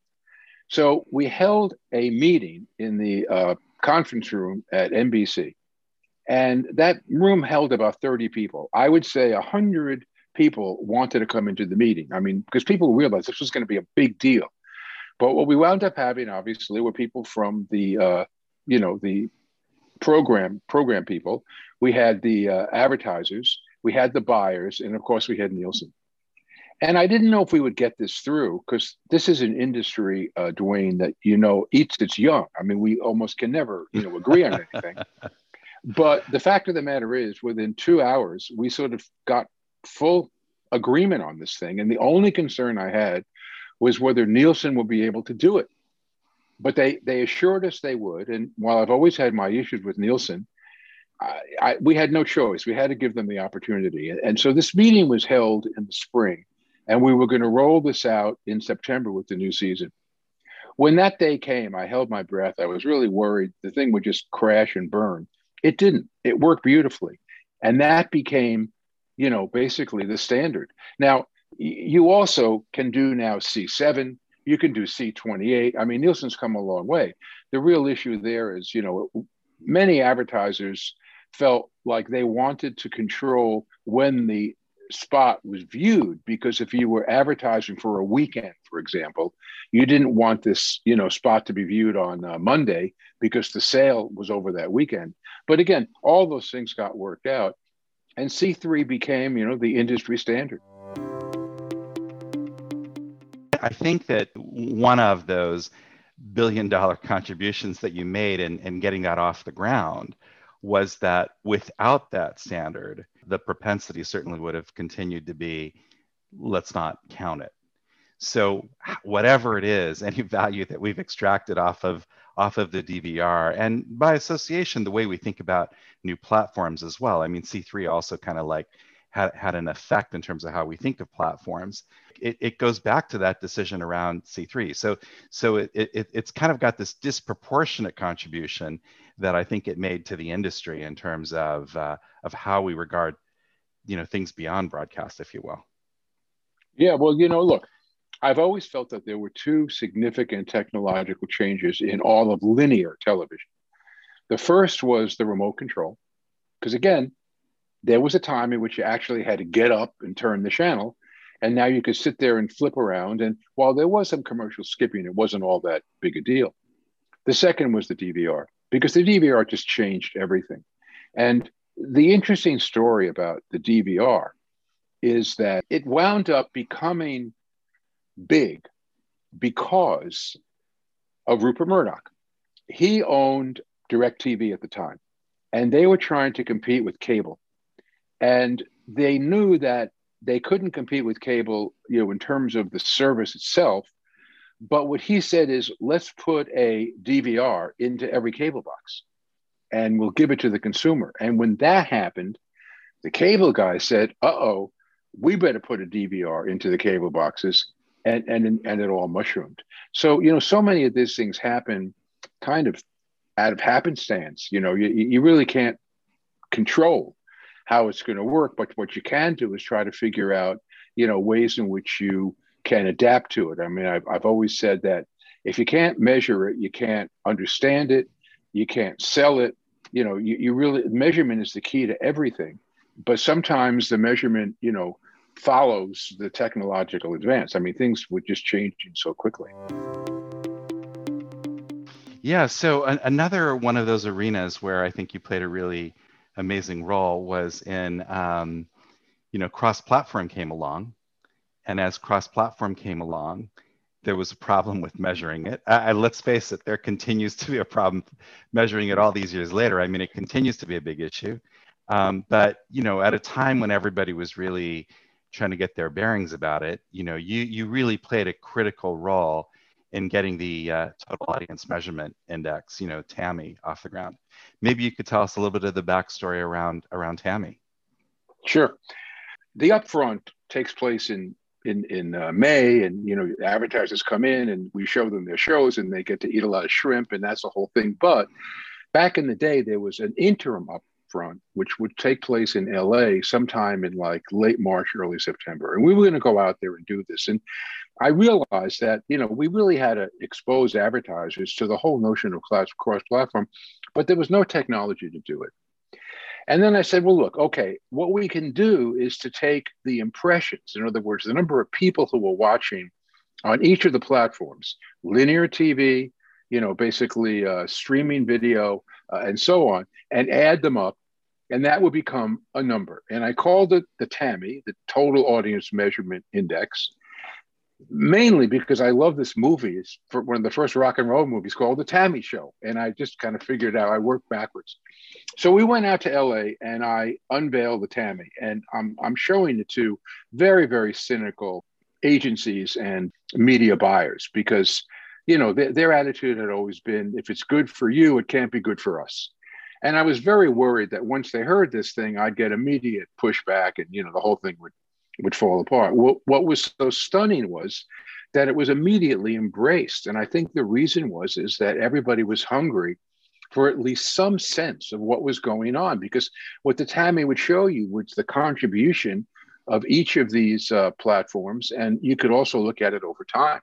So we held a meeting in the uh, conference room at NBC. And that room held about 30 people. I would say 100 people wanted to come into the meeting. I mean, because people realized this was going to be a big deal. But what we wound up having, obviously, were people from the, uh, you know, the program program people. We had the uh, advertisers, we had the buyers, and of course, we had Nielsen. And I didn't know if we would get this through because this is an industry, uh, Duane, that you know eats its young. I mean, we almost can never, you know, agree on anything. but the fact of the matter is, within two hours, we sort of got full agreement on this thing. And the only concern I had was whether Nielsen would be able to do it. But they they assured us they would. And while I've always had my issues with Nielsen, I, I, we had no choice. We had to give them the opportunity. And so this meeting was held in the spring, and we were going to roll this out in September with the new season. When that day came, I held my breath. I was really worried the thing would just crash and burn. It didn't. It worked beautifully. And that became, you know, basically the standard. Now, you also can do now C7, you can do C28. I mean, Nielsen's come a long way. The real issue there is, you know, many advertisers felt like they wanted to control when the spot was viewed because if you were advertising for a weekend for example you didn't want this you know spot to be viewed on uh, monday because the sale was over that weekend but again all those things got worked out and c3 became you know the industry standard I think that one of those billion dollar contributions that you made in, in getting that off the ground was that without that standard, the propensity certainly would have continued to be let's not count it. So whatever it is, any value that we've extracted off of off of the DVR, and by association, the way we think about new platforms as well. I mean, C3 also kind of like had, had an effect in terms of how we think of platforms. It, it goes back to that decision around C3. So, so it, it, it's kind of got this disproportionate contribution that I think it made to the industry in terms of, uh, of how we regard, you know, things beyond broadcast, if you will. Yeah, well, you know, look, I've always felt that there were two significant technological changes in all of linear television. The first was the remote control, because again, there was a time in which you actually had to get up and turn the channel. And now you could sit there and flip around. And while there was some commercial skipping, it wasn't all that big a deal. The second was the DVR, because the DVR just changed everything. And the interesting story about the DVR is that it wound up becoming big because of Rupert Murdoch. He owned DirecTV at the time, and they were trying to compete with cable. And they knew that they couldn't compete with cable, you know, in terms of the service itself. But what he said is, let's put a DVR into every cable box and we'll give it to the consumer. And when that happened, the cable guy said, uh oh, we better put a DVR into the cable boxes. And, and, and it all mushroomed. So, you know, so many of these things happen kind of out of happenstance. You know, you, you really can't control how it's going to work. But what you can do is try to figure out, you know, ways in which you can adapt to it. I mean, I've, I've always said that if you can't measure it, you can't understand it, you can't sell it. You know, you, you really measurement is the key to everything. But sometimes the measurement, you know, follows the technological advance. I mean, things would just change so quickly. Yeah. So an- another one of those arenas where I think you played a really amazing role was in, um, you know, cross-platform came along, and as cross-platform came along, there was a problem with measuring it. Uh, let's face it, there continues to be a problem measuring it all these years later. I mean, it continues to be a big issue. Um, but you know, at a time when everybody was really trying to get their bearings about it, you know, you you really played a critical role in getting the uh, total audience measurement index, you know, TAMI, off the ground. Maybe you could tell us a little bit of the backstory around around TAMI. Sure. The upfront takes place in in in uh, May, and you know, advertisers come in and we show them their shows, and they get to eat a lot of shrimp, and that's the whole thing. But back in the day, there was an interim upfront, which would take place in LA sometime in like late March, early September, and we were going to go out there and do this. And I realized that you know we really had to expose advertisers to the whole notion of cross platform, but there was no technology to do it. And then I said, well, look, okay, what we can do is to take the impressions, in other words, the number of people who were watching on each of the platforms linear TV, you know, basically uh, streaming video, uh, and so on, and add them up. And that would become a number. And I called it the TAMI, the Total Audience Measurement Index mainly because I love this movie. It's one of the first rock and roll movies called The T.A.M.I. Show. And I just kind of figured out I worked backwards. So we went out to LA and I unveiled the TAMI. And I'm, I'm showing it to very, very cynical agencies and media buyers because, you know, th- their attitude had always been if it's good for you, it can't be good for us. And I was very worried that once they heard this thing, I'd get immediate pushback and, you know, the whole thing would would fall apart. What, what was so stunning was that it was immediately embraced. And I think the reason was is that everybody was hungry for at least some sense of what was going on because what the TAMI would show you was the contribution of each of these uh, platforms and you could also look at it over time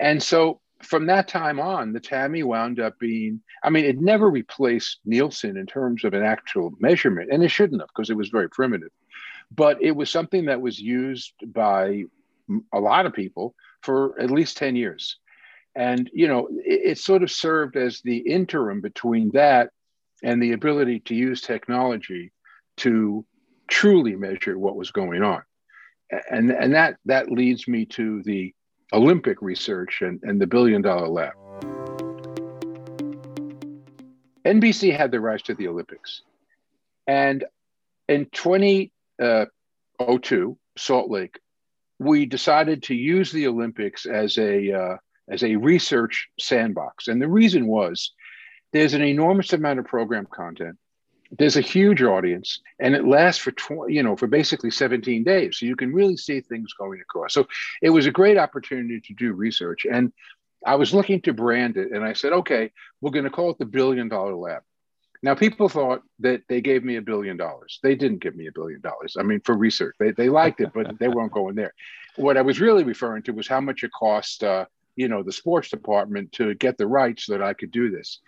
and so from that time on the TAMI wound up being i mean it never replaced nielsen in terms of an actual measurement and it shouldn't have because it was very primitive. But it was something that was used by a lot of people for at least 10 years. And you know it, it, sort of served as the interim between that and the ability to use technology to truly measure what was going on. And and that that leads me to the olympic research and, and the billion dollar lab. Nbc had the rights to the olympics. And in 20 uh, 02, Salt Lake, we decided to use the Olympics as a uh, as a research sandbox, and the reason was there's an enormous amount of program content. There's a huge audience, and it lasts for 20, you know for basically 17 days, so you can really see things going across. So it was a great opportunity to do research, and I was looking to brand it, and I said, okay, we're going to call it the Billion Dollar Lab. Now, people thought that they gave me a billion dollars. They didn't give me a billion dollars. I mean, for research, they, they liked it, but they weren't going there. What I was really referring to was how much it cost, uh, you know, the sports department to get the rights so that I could do this.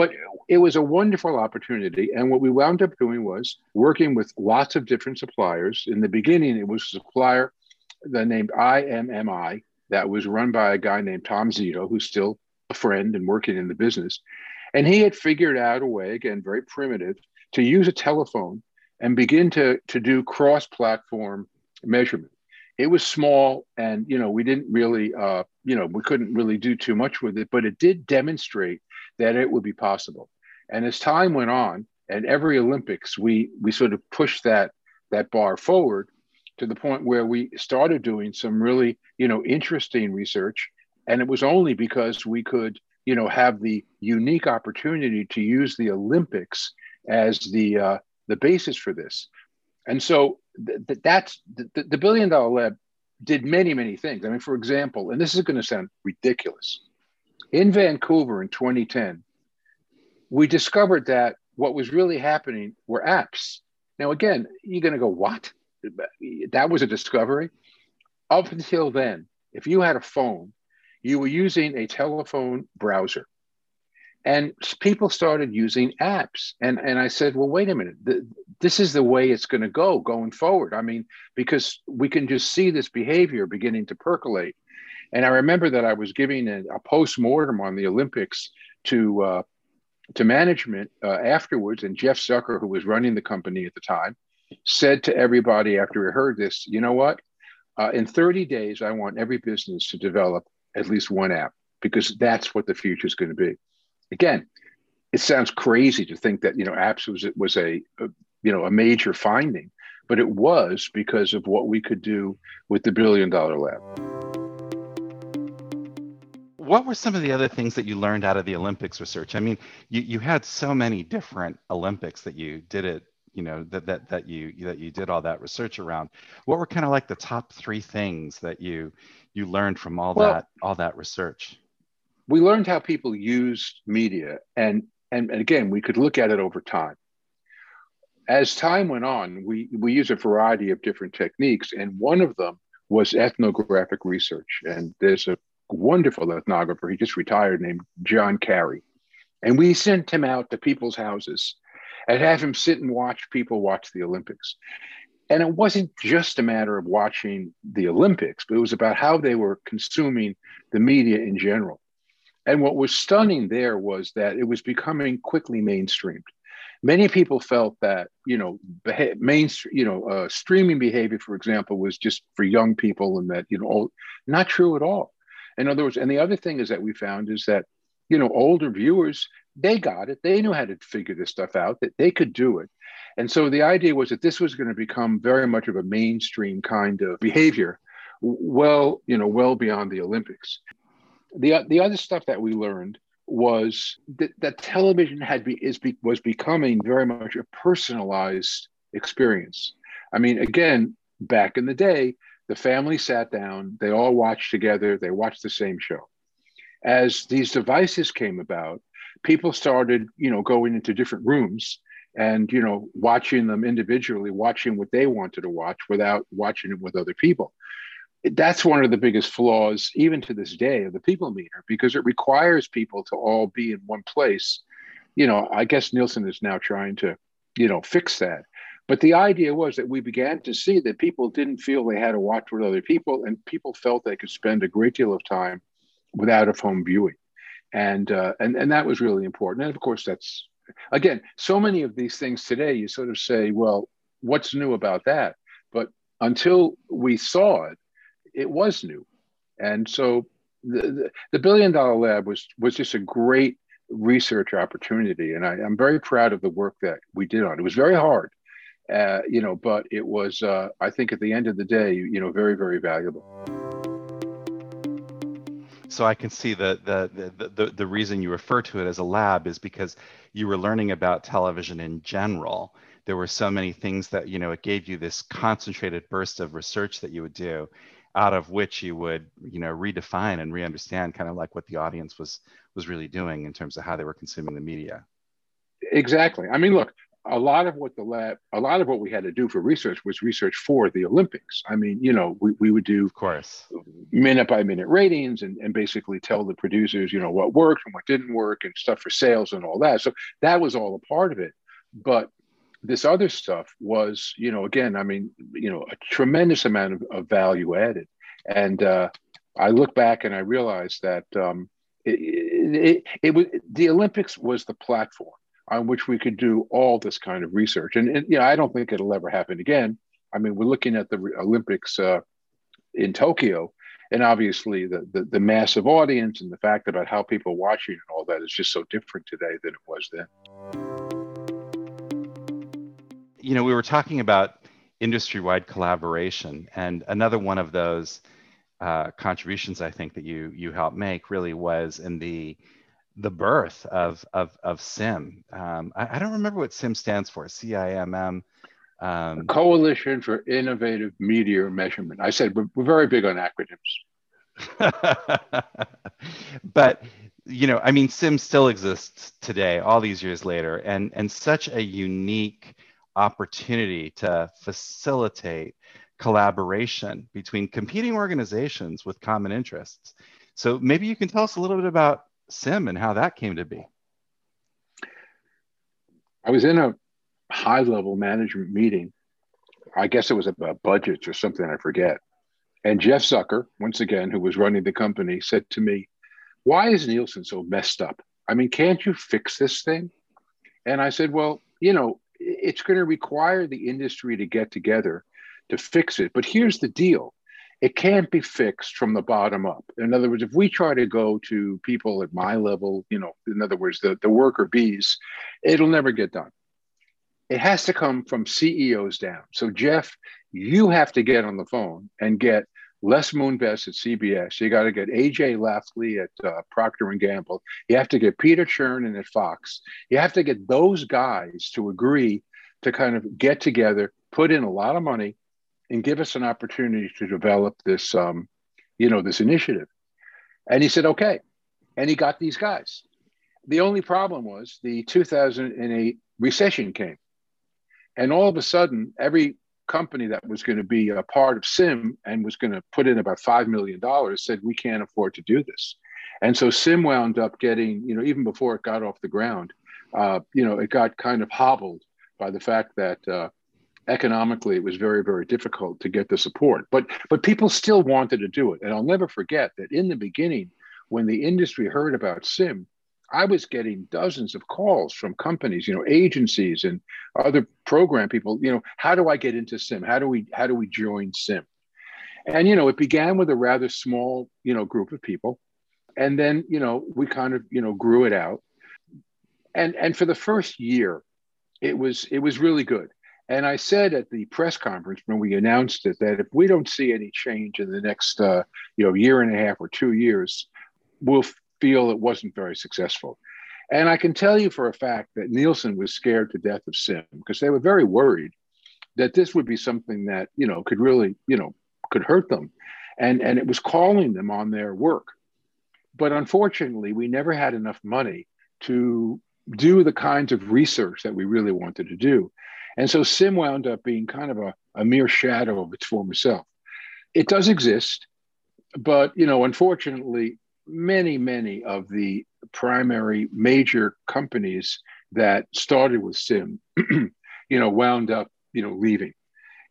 But it was a wonderful opportunity. And what we wound up doing was working with lots of different suppliers. In the beginning, it was a supplier named IMMI that was run by a guy named Tom Zito, who's still a friend and working in the business. And he had figured out a way, again, very primitive, to use a telephone and begin to, to do cross platform measurement. It was small and, you know, we didn't really, uh, you know, we couldn't really do too much with it, but it did demonstrate that it would be possible. And as time went on, and every Olympics, we, we sort of pushed that, that bar forward to the point where we started doing some really, you know, interesting research. And it was only because we could you know, have the unique opportunity to use the Olympics as the uh, the basis for this. And so th- th- that's the, the billion dollar lab did many many things. I mean, for example, and this is going to sound ridiculous, in Vancouver in 2010, we discovered that what was really happening were apps. Now, again, you're going to go, what? That was a discovery. Up until then, if you had a phone you were using a telephone browser. And people started using apps. And, and I said, well, wait a minute. The, this is the way it's going to go going forward. I mean, because we can just see this behavior beginning to percolate. And I remember that I was giving a, a post mortem on the Olympics to, uh, to management uh, afterwards. And Jeff Zucker, who was running the company at the time, said to everybody after he heard this, you know what? Uh, in 30 days, I want every business to develop at least one app because that's what the future is going to be. Again, it sounds crazy to think that you know apps was was a, a you know a major finding, but it was because of what we could do with the billion dollar lab. What were some of the other things that you learned out of the Olympics research? I mean, you, you had so many different Olympics that you did it you know that that that you that you did all that research around. What were kind of like the top three things that you you learned from all well, that all that research? We learned how people used media and, and and again we could look at it over time. As time went on we we use a variety of different techniques and one of them was ethnographic research and there's a wonderful ethnographer he just retired named john carey and we sent him out to people's houses and have him sit and watch people watch the Olympics. And it wasn't just a matter of watching the Olympics, but it was about how they were consuming the media in general. And what was stunning there was that it was becoming quickly mainstreamed. Many people felt that you know beha- mainstream you know uh, streaming behavior, for example, was just for young people, and that you know not true at all. In other words, and the other thing is that we found is that you know older viewers they got it, they knew how to figure this stuff out, that they could do it, and so the idea was that this was going to become very much of a mainstream kind of behavior, well you know well beyond the Olympics. The the other stuff that we learned was that, that television had be, is be, was becoming very much a personalized experience. I mean, again, back in the day, the family sat down, they all watched together, they watched the same show. As these devices came about, people started, you know, going into different rooms and, you know, watching them individually, watching what they wanted to watch without watching it with other people that's one of the biggest flaws, even to this day, of the people meter, because it requires people to all be in one place. You know, I guess Nielsen is now trying to, you know, fix that. But the idea was that we began to see that people didn't feel they had to watch with other people, and people felt they could spend a great deal of time without of home viewing, and uh, and and that was really important. And of course, that's again, so many of these things today. You sort of say, well, what's new about that? But until we saw it, it was new. And so the, the, the billion dollar lab was was just a great research opportunity. And I, am very proud of the work that we did on it. It was very hard, uh, you know, but it was, uh, I think at the end of the day, you know, very, very valuable. So I can see that the, the, the, the reason you refer to it as a lab is because you were learning about television in general. There were so many things that, you know, it gave you this concentrated burst of research that you would do out of which you would you know redefine and re-understand kind of like what the audience was was really doing in terms of how they were consuming the media exactly i mean look a lot of what the lab a lot of what we had to do for research was research for the olympics. I mean you know we, we would do of course. minute by minute ratings and, and basically tell the producers you know what worked and what didn't work and stuff for sales and all that. So that was all a part of it. But this other stuff was, you know, again, I mean, you know, a tremendous amount of, of value added. And uh, I look back and I realized that um, it, it, it, it, was the Olympics was the platform on which we could do all this kind of research. And, and know, I don't think it'll ever happen again. I mean, we're looking at the Olympics uh, in Tokyo, and obviously the, the, the massive audience and the fact about how people watching and all that is just so different today than it was then you know, we were talking about industry-wide collaboration, and another one of those uh, contributions I think that you you helped make really was in the the birth of of, of CIMM. Um, I, I, don't remember what CIMM stands for. C I M M. Um, Coalition for Innovative Media Measurement. I said we're, we're very big on acronyms. but you know, I mean, CIMM still exists today, all these years later, and and such a unique opportunity to facilitate collaboration between competing organizations with common interests. So maybe you can tell us a little bit about CIMM and how that came to be. I was in a high level management meeting. I guess it was about budgets or something, I forget. And Jeff Zucker, once again, who was running the company, said to me, Why is Nielsen so messed up? I mean, can't you fix this thing? And I said, Well, you know, it's going to require the industry to get together to fix it. But here's the deal it can't be fixed from the bottom up. In other words, if we try to go to people at my level, you know, in other words, the, the worker bees, it'll never get done. It has to come from CEOs down. So, Jeff, you have to get on the phone and get Les Moonves at CBS. You got to get AJ Lafley at uh, Procter and Gamble. You have to get Peter Chernin at Fox. You have to get those guys to agree to kind of get together, put in a lot of money, and give us an opportunity to develop this, um, you know, this initiative. And he said, okay. And he got these guys. The only problem was the 2008 recession came. And all of a sudden, every company that was going to be a part of CIMM and was going to put in about $5 million said, we can't afford to do this. And so CIMM wound up getting, you know, even before it got off the ground, uh, you know, it got kind of hobbled by the fact that, uh, economically it was very very difficult to get the support but but people still wanted to do it. And i'll never forget that in the beginning when the industry heard about CIMM i was getting dozens of calls from companies you know agencies and other program people you know how do i get into CIMM? How do we how do we join CIMM? And you know it began with a rather small you know group of people. And then you know we kind of you know grew it out. And and for the first year it was it was really good and I said at the press conference when we announced it that if we don't see any change in the next, uh, you know, year and a half or two years, we'll feel it wasn't very successful. And I can tell you for a fact that Nielsen was scared to death of CIMM because they were very worried that this would be something that you know could really you know could hurt them, and and it was calling them on their work. But unfortunately, we never had enough money to do the kinds of research that we really wanted to do. And so CIMM wound up being kind of a, a mere shadow of its former self. It does exist, but you know, unfortunately, many, many of the primary major companies that started with CIMM, you know, wound up, you know, leaving.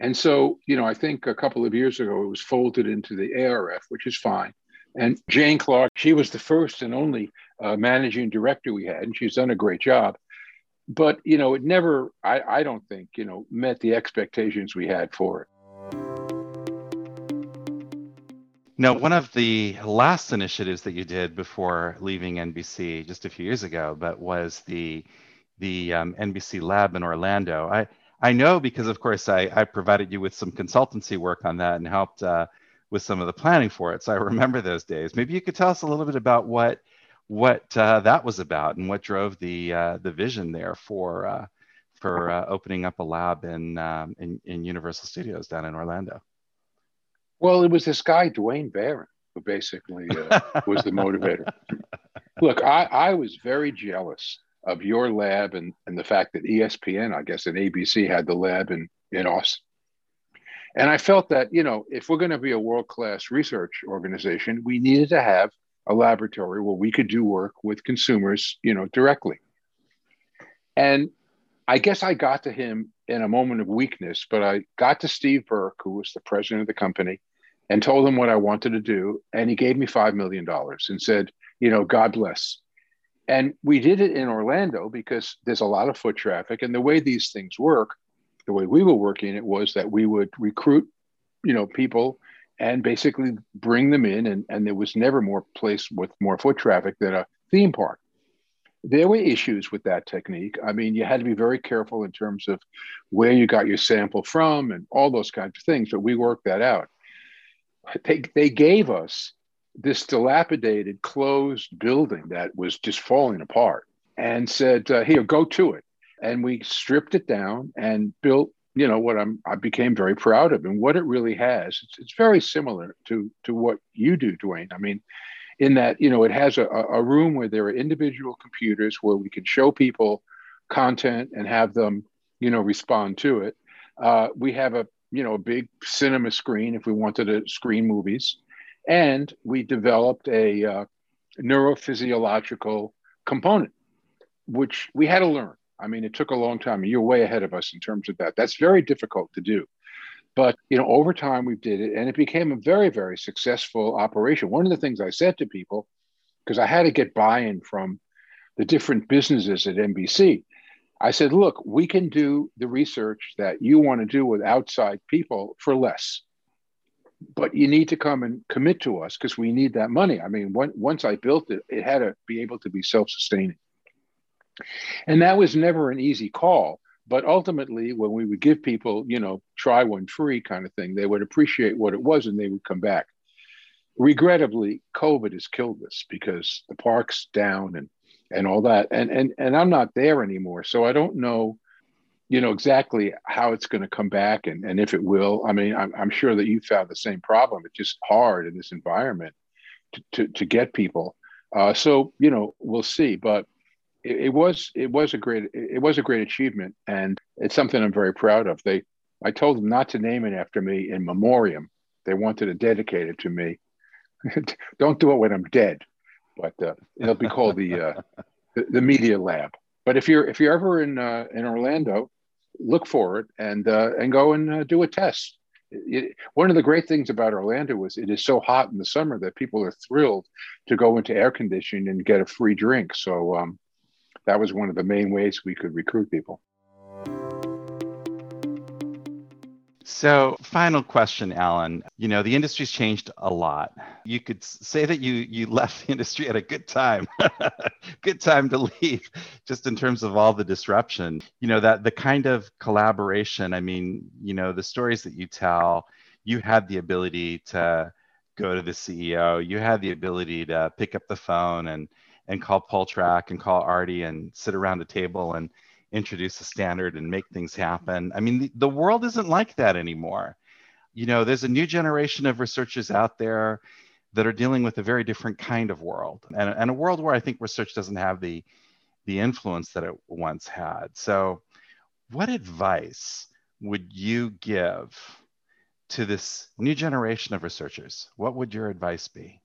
And so, you know, I think a couple of years ago it was folded into the ARF, which is fine. And Jane Clark, she was the first and only uh, managing director we had, and she's done a great job but you know it never I, I don't think you know met the expectations we had for it. Now one of the last initiatives that you did before leaving nbc just a few years ago but was the the um, nbc lab in orlando. I i know because of course I, I provided you with some consultancy work on that and helped uh, with some of the planning for it so i remember those days. Maybe you could tell us a little bit about what what uh, that was about and what drove the uh, the vision there for uh, for uh, opening up a lab in, um, in, in Universal Studios down in Orlando. Well, it was this guy Duane Varan who basically uh, was the motivator. Look, I, I was very jealous of your lab and, and the fact that ESPN, I guess, and ABC had the lab in, in Austin. And I felt that, you know, if we're going to be a world class research organization, we needed to have a laboratory where we could do work with consumers, you know, directly. And I guess I got to him in a moment of weakness, but I got to Steve Burke, who was the president of the company, and told him what I wanted to do. And he gave me $5 million and said, you know, God bless. And we did it in Orlando because there's a lot of foot traffic. And the way these things work, the way we were working it was that we would recruit, you know, people and basically bring them in. And, and there was never more place with more foot traffic than a theme park. There were issues with that technique. I mean, you had to be very careful in terms of where you got your sample from and all those kinds of things, but we worked that out. They, they gave us this dilapidated, closed building that was just falling apart and said, uh, Here, go to it. And we stripped it down and built you know what I'm I became very proud of and what it really has. It's, it's very similar to to what you do, Duane. I mean, in that you know it has a, a room where there are individual computers where we can show people content and have them you know respond to it. Uh, we have a you know a big cinema screen if we wanted to screen movies, and we developed a uh, neurophysiological component, which we had to learn I mean, it took a long time. You're way ahead of us in terms of that. That's very difficult to do. But you know, over time we did it, and it became a very, very successful operation. One of the things I said to people, because I had to get buy-in from the different businesses at NBC, I said, "Look, we can do the research that you want to do with outside people for less, but you need to come and commit to us because we need that money." I mean, when, once I built it, it had to be able to be self-sustaining. And that was never an easy call. But ultimately, when we would give people, you know, try one free kind of thing, they would appreciate what it was and they would come back. Regrettably, COVID has killed this because the park's down and and all that. And and and I'm not there anymore. So I don't know, you know, exactly how it's going to come back and, and if it will. I mean, I'm, I'm sure that you found the same problem. It's just hard in this environment to, to, to get people. Uh, so, you know, we'll see. But it, it, was it was a great it was a great achievement, and it's something I'm very proud of. They I told them not to name it after me in memoriam. They wanted to dedicate it to me. Don't do it when I'm dead, but uh, it'll be called the, uh, the, the Media Lab. But if you're if you're ever in uh, in Orlando, look for it and uh, and go and uh, do a test. It, one of the great things about Orlando was it is so hot in the summer that people are thrilled to go into air conditioning and get a free drink. So um, that was one of the main ways we could recruit people. So, final question, Alan. You know, the industry's changed a lot. You could say that you you left the industry at a good time, good time to leave, just in terms of all the disruption. You know, that the kind of collaboration. I mean, you know, the stories that you tell. You had the ability to go to the CEO. You had the ability to pick up the phone and and call Poltrak and call Artie and sit around a table and introduce a standard and make things happen. I mean, the, the world isn't like that anymore. You know, there's a new generation of researchers out there that are dealing with a very different kind of world and, and a world where I think research doesn't have the, the influence that it once had. So, what advice would you give to this new generation of researchers? What would your advice be?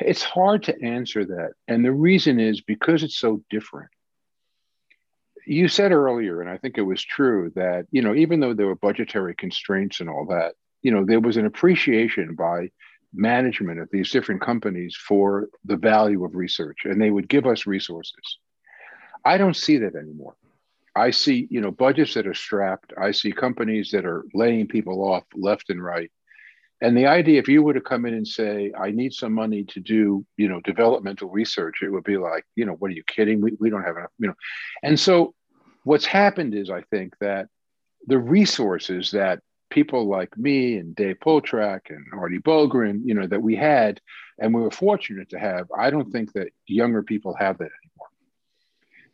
It's hard to answer that. And the reason is because it's so different you said earlier, and I think it was true, that, you know, even though there were budgetary constraints and all that, you know, there was an appreciation by management of these different companies for the value of research, and they would give us resources. I don't see that anymore. I see, you know, budgets that are strapped. I see companies that are laying people off left and right. And the idea, if you were to come in and say, I need some money to do, you know, developmental research, it would be like, you know, what are you kidding? We, we don't have enough, you know. And so what's happened is I think that the resources that people like me and Dave Poltrak and Artie Bulgrin, you know, that we had and we were fortunate to have, I don't think that younger people have that anymore.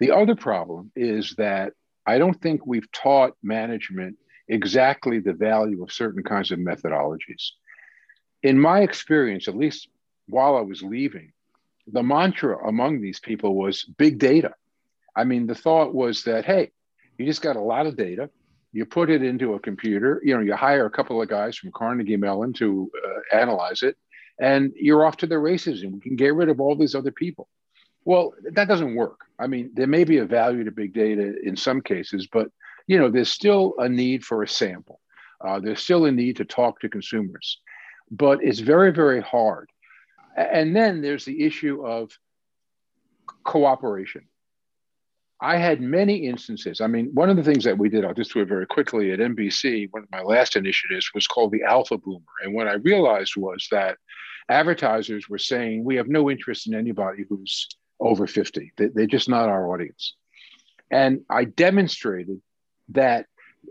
The other problem is that I don't think we've taught management exactly the value of certain kinds of methodologies. In my experience, at least while I was leaving, the mantra among these people was big data. I mean, the thought was that, hey, you just got a lot of data. You put it into a computer, you know, you hire a couple of guys from Carnegie Mellon to uh, analyze it, and you're off to the races and we can get rid of all these other people. Well, that doesn't work. I mean, there may be a value to big data in some cases, but you know, there's still a need for a sample. Uh, there's still a need to talk to consumers, but it's very, very hard. And then there's the issue of cooperation. I had many instances. I mean, one of the things that we did, I'll just do it very quickly at NBC, one of my last initiatives was called the Alpha Boomer. And what I realized was that advertisers were saying, we have no interest in anybody who's over 50. They're just not our audience. And I demonstrated that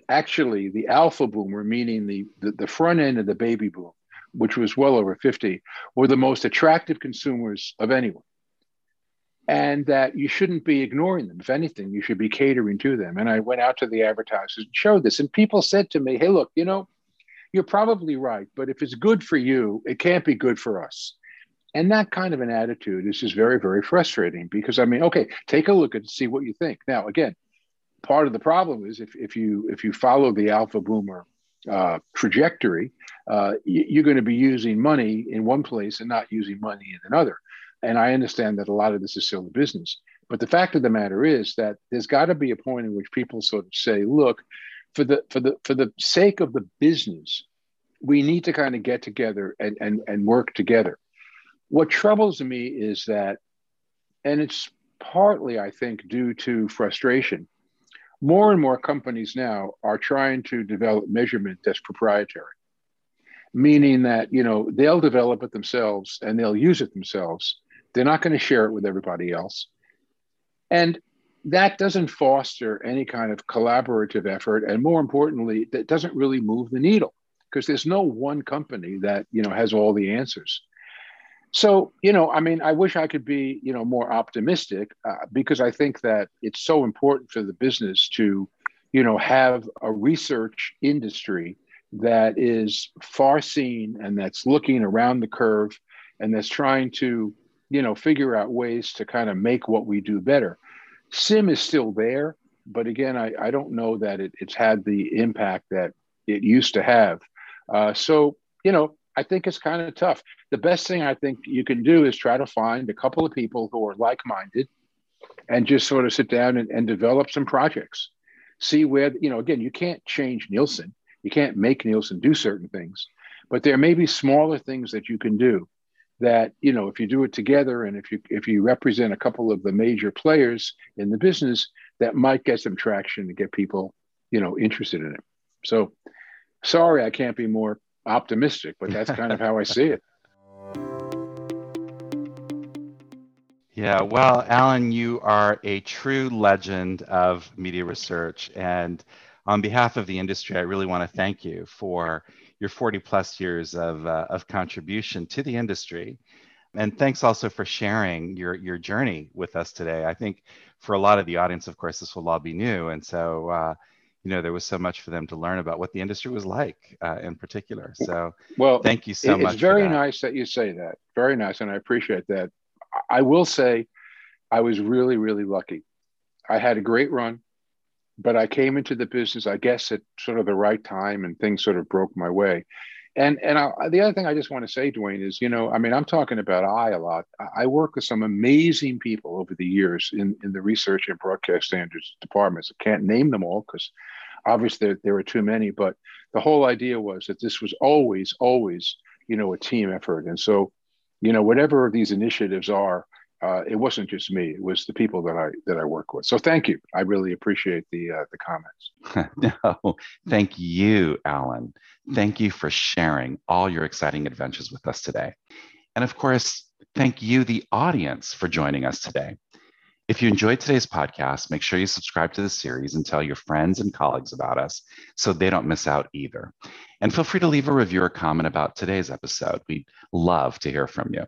actually the Alpha Boomer, meaning the, the, the front end of the baby boom, which was well over 50, were the most attractive consumers of anyone and that you shouldn't be ignoring them. If anything, you should be catering to them. And I went out to the advertisers and showed this, and people said to me, "Hey, look, you know, you're probably right, but if it's good for you, it can't be good for us." And that kind of an attitude is just very, very frustrating because I mean, okay, take a look and see what you think. Now, again, part of the problem is if, if you if you follow the alpha boomer uh, trajectory, uh, you're going to be using money in one place and not using money in another. And I understand that a lot of this is still a business. But the fact of the matter is that there's got to be a point in which people sort of say, look, for the for the for the sake of the business, we need to kind of get together and, and, and work together. What troubles me is that, and it's partly, I think, due to frustration, more and more companies now are trying to develop measurement that's proprietary meaning that you know they'll develop it themselves and they'll use it themselves they're not going to share it with everybody else. And that doesn't foster any kind of collaborative effort. And more importantly, that doesn't really move the needle because there's no one company that, you know, has all the answers. So, you know, I mean, I wish I could be, you know, more optimistic uh, because I think that it's so important for the business to, you know, have a research industry that is far seen and that's looking around the curve and that's trying to you know, figure out ways to kind of make what we do better. CIMM is still there, but again, I, I don't know that it, it's had the impact that it used to have. Uh, so, you know, I think it's kind of tough. The best thing I think you can do is try to find a couple of people who are like minded and just sort of sit down and, and develop some projects. see where, you know, again, you can't change Nielsen. You can't make Nielsen do certain things, but there may be smaller things that you can do that, you know, if you do it together and if you if you represent a couple of the major players in the business, that might get some traction to get people, you know, interested in it. So sorry I can't be more optimistic, but that's kind of how I see it. Yeah, well, Alan, you are a true legend of media research. And on behalf of the industry, I really want to thank you for your 40 plus years of, uh, of contribution to the industry. And thanks also for sharing your, your journey with us today. I think for a lot of the audience, of course, this will all be new. And so, uh, you know, there was so much for them to learn about what the industry was like uh, in particular. So, well, thank you so it's much. It's very nice that you say that. Very nice. And I appreciate that. I will say I was really, really lucky. I had a great run, but I came into the business, I guess, at sort of the right time and things sort of broke my way. And and I, the other thing I just want to say, Duane, is you know, I mean, I'm talking about I a lot. I work with some amazing people over the years in, in the research and broadcast standards departments. I can't name them all because obviously there, there were too many, but the whole idea was that this was always, always, you know, a team effort. And so you know, whatever these initiatives are, uh, it wasn't just me; it was the people that I that I work with. So thank you. I really appreciate the uh, the comments. no, thank you, Alan. Thank you for sharing all your exciting adventures with us today, and of course, thank you, the audience, for joining us today. If you enjoyed today's podcast, make sure you subscribe to the series and tell your friends and colleagues about us so they don't miss out either. And feel free to leave a review or comment about today's episode. We'd love to hear from you.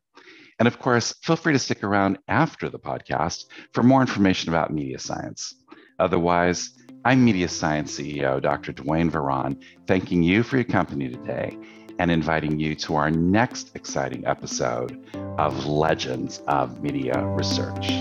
And of course, feel free to stick around after the podcast for more information about media science. Otherwise, I'm Media Science CEO Dr. Duane Varan, thanking you for your company today and inviting you to our next exciting episode of Legends of Media Research.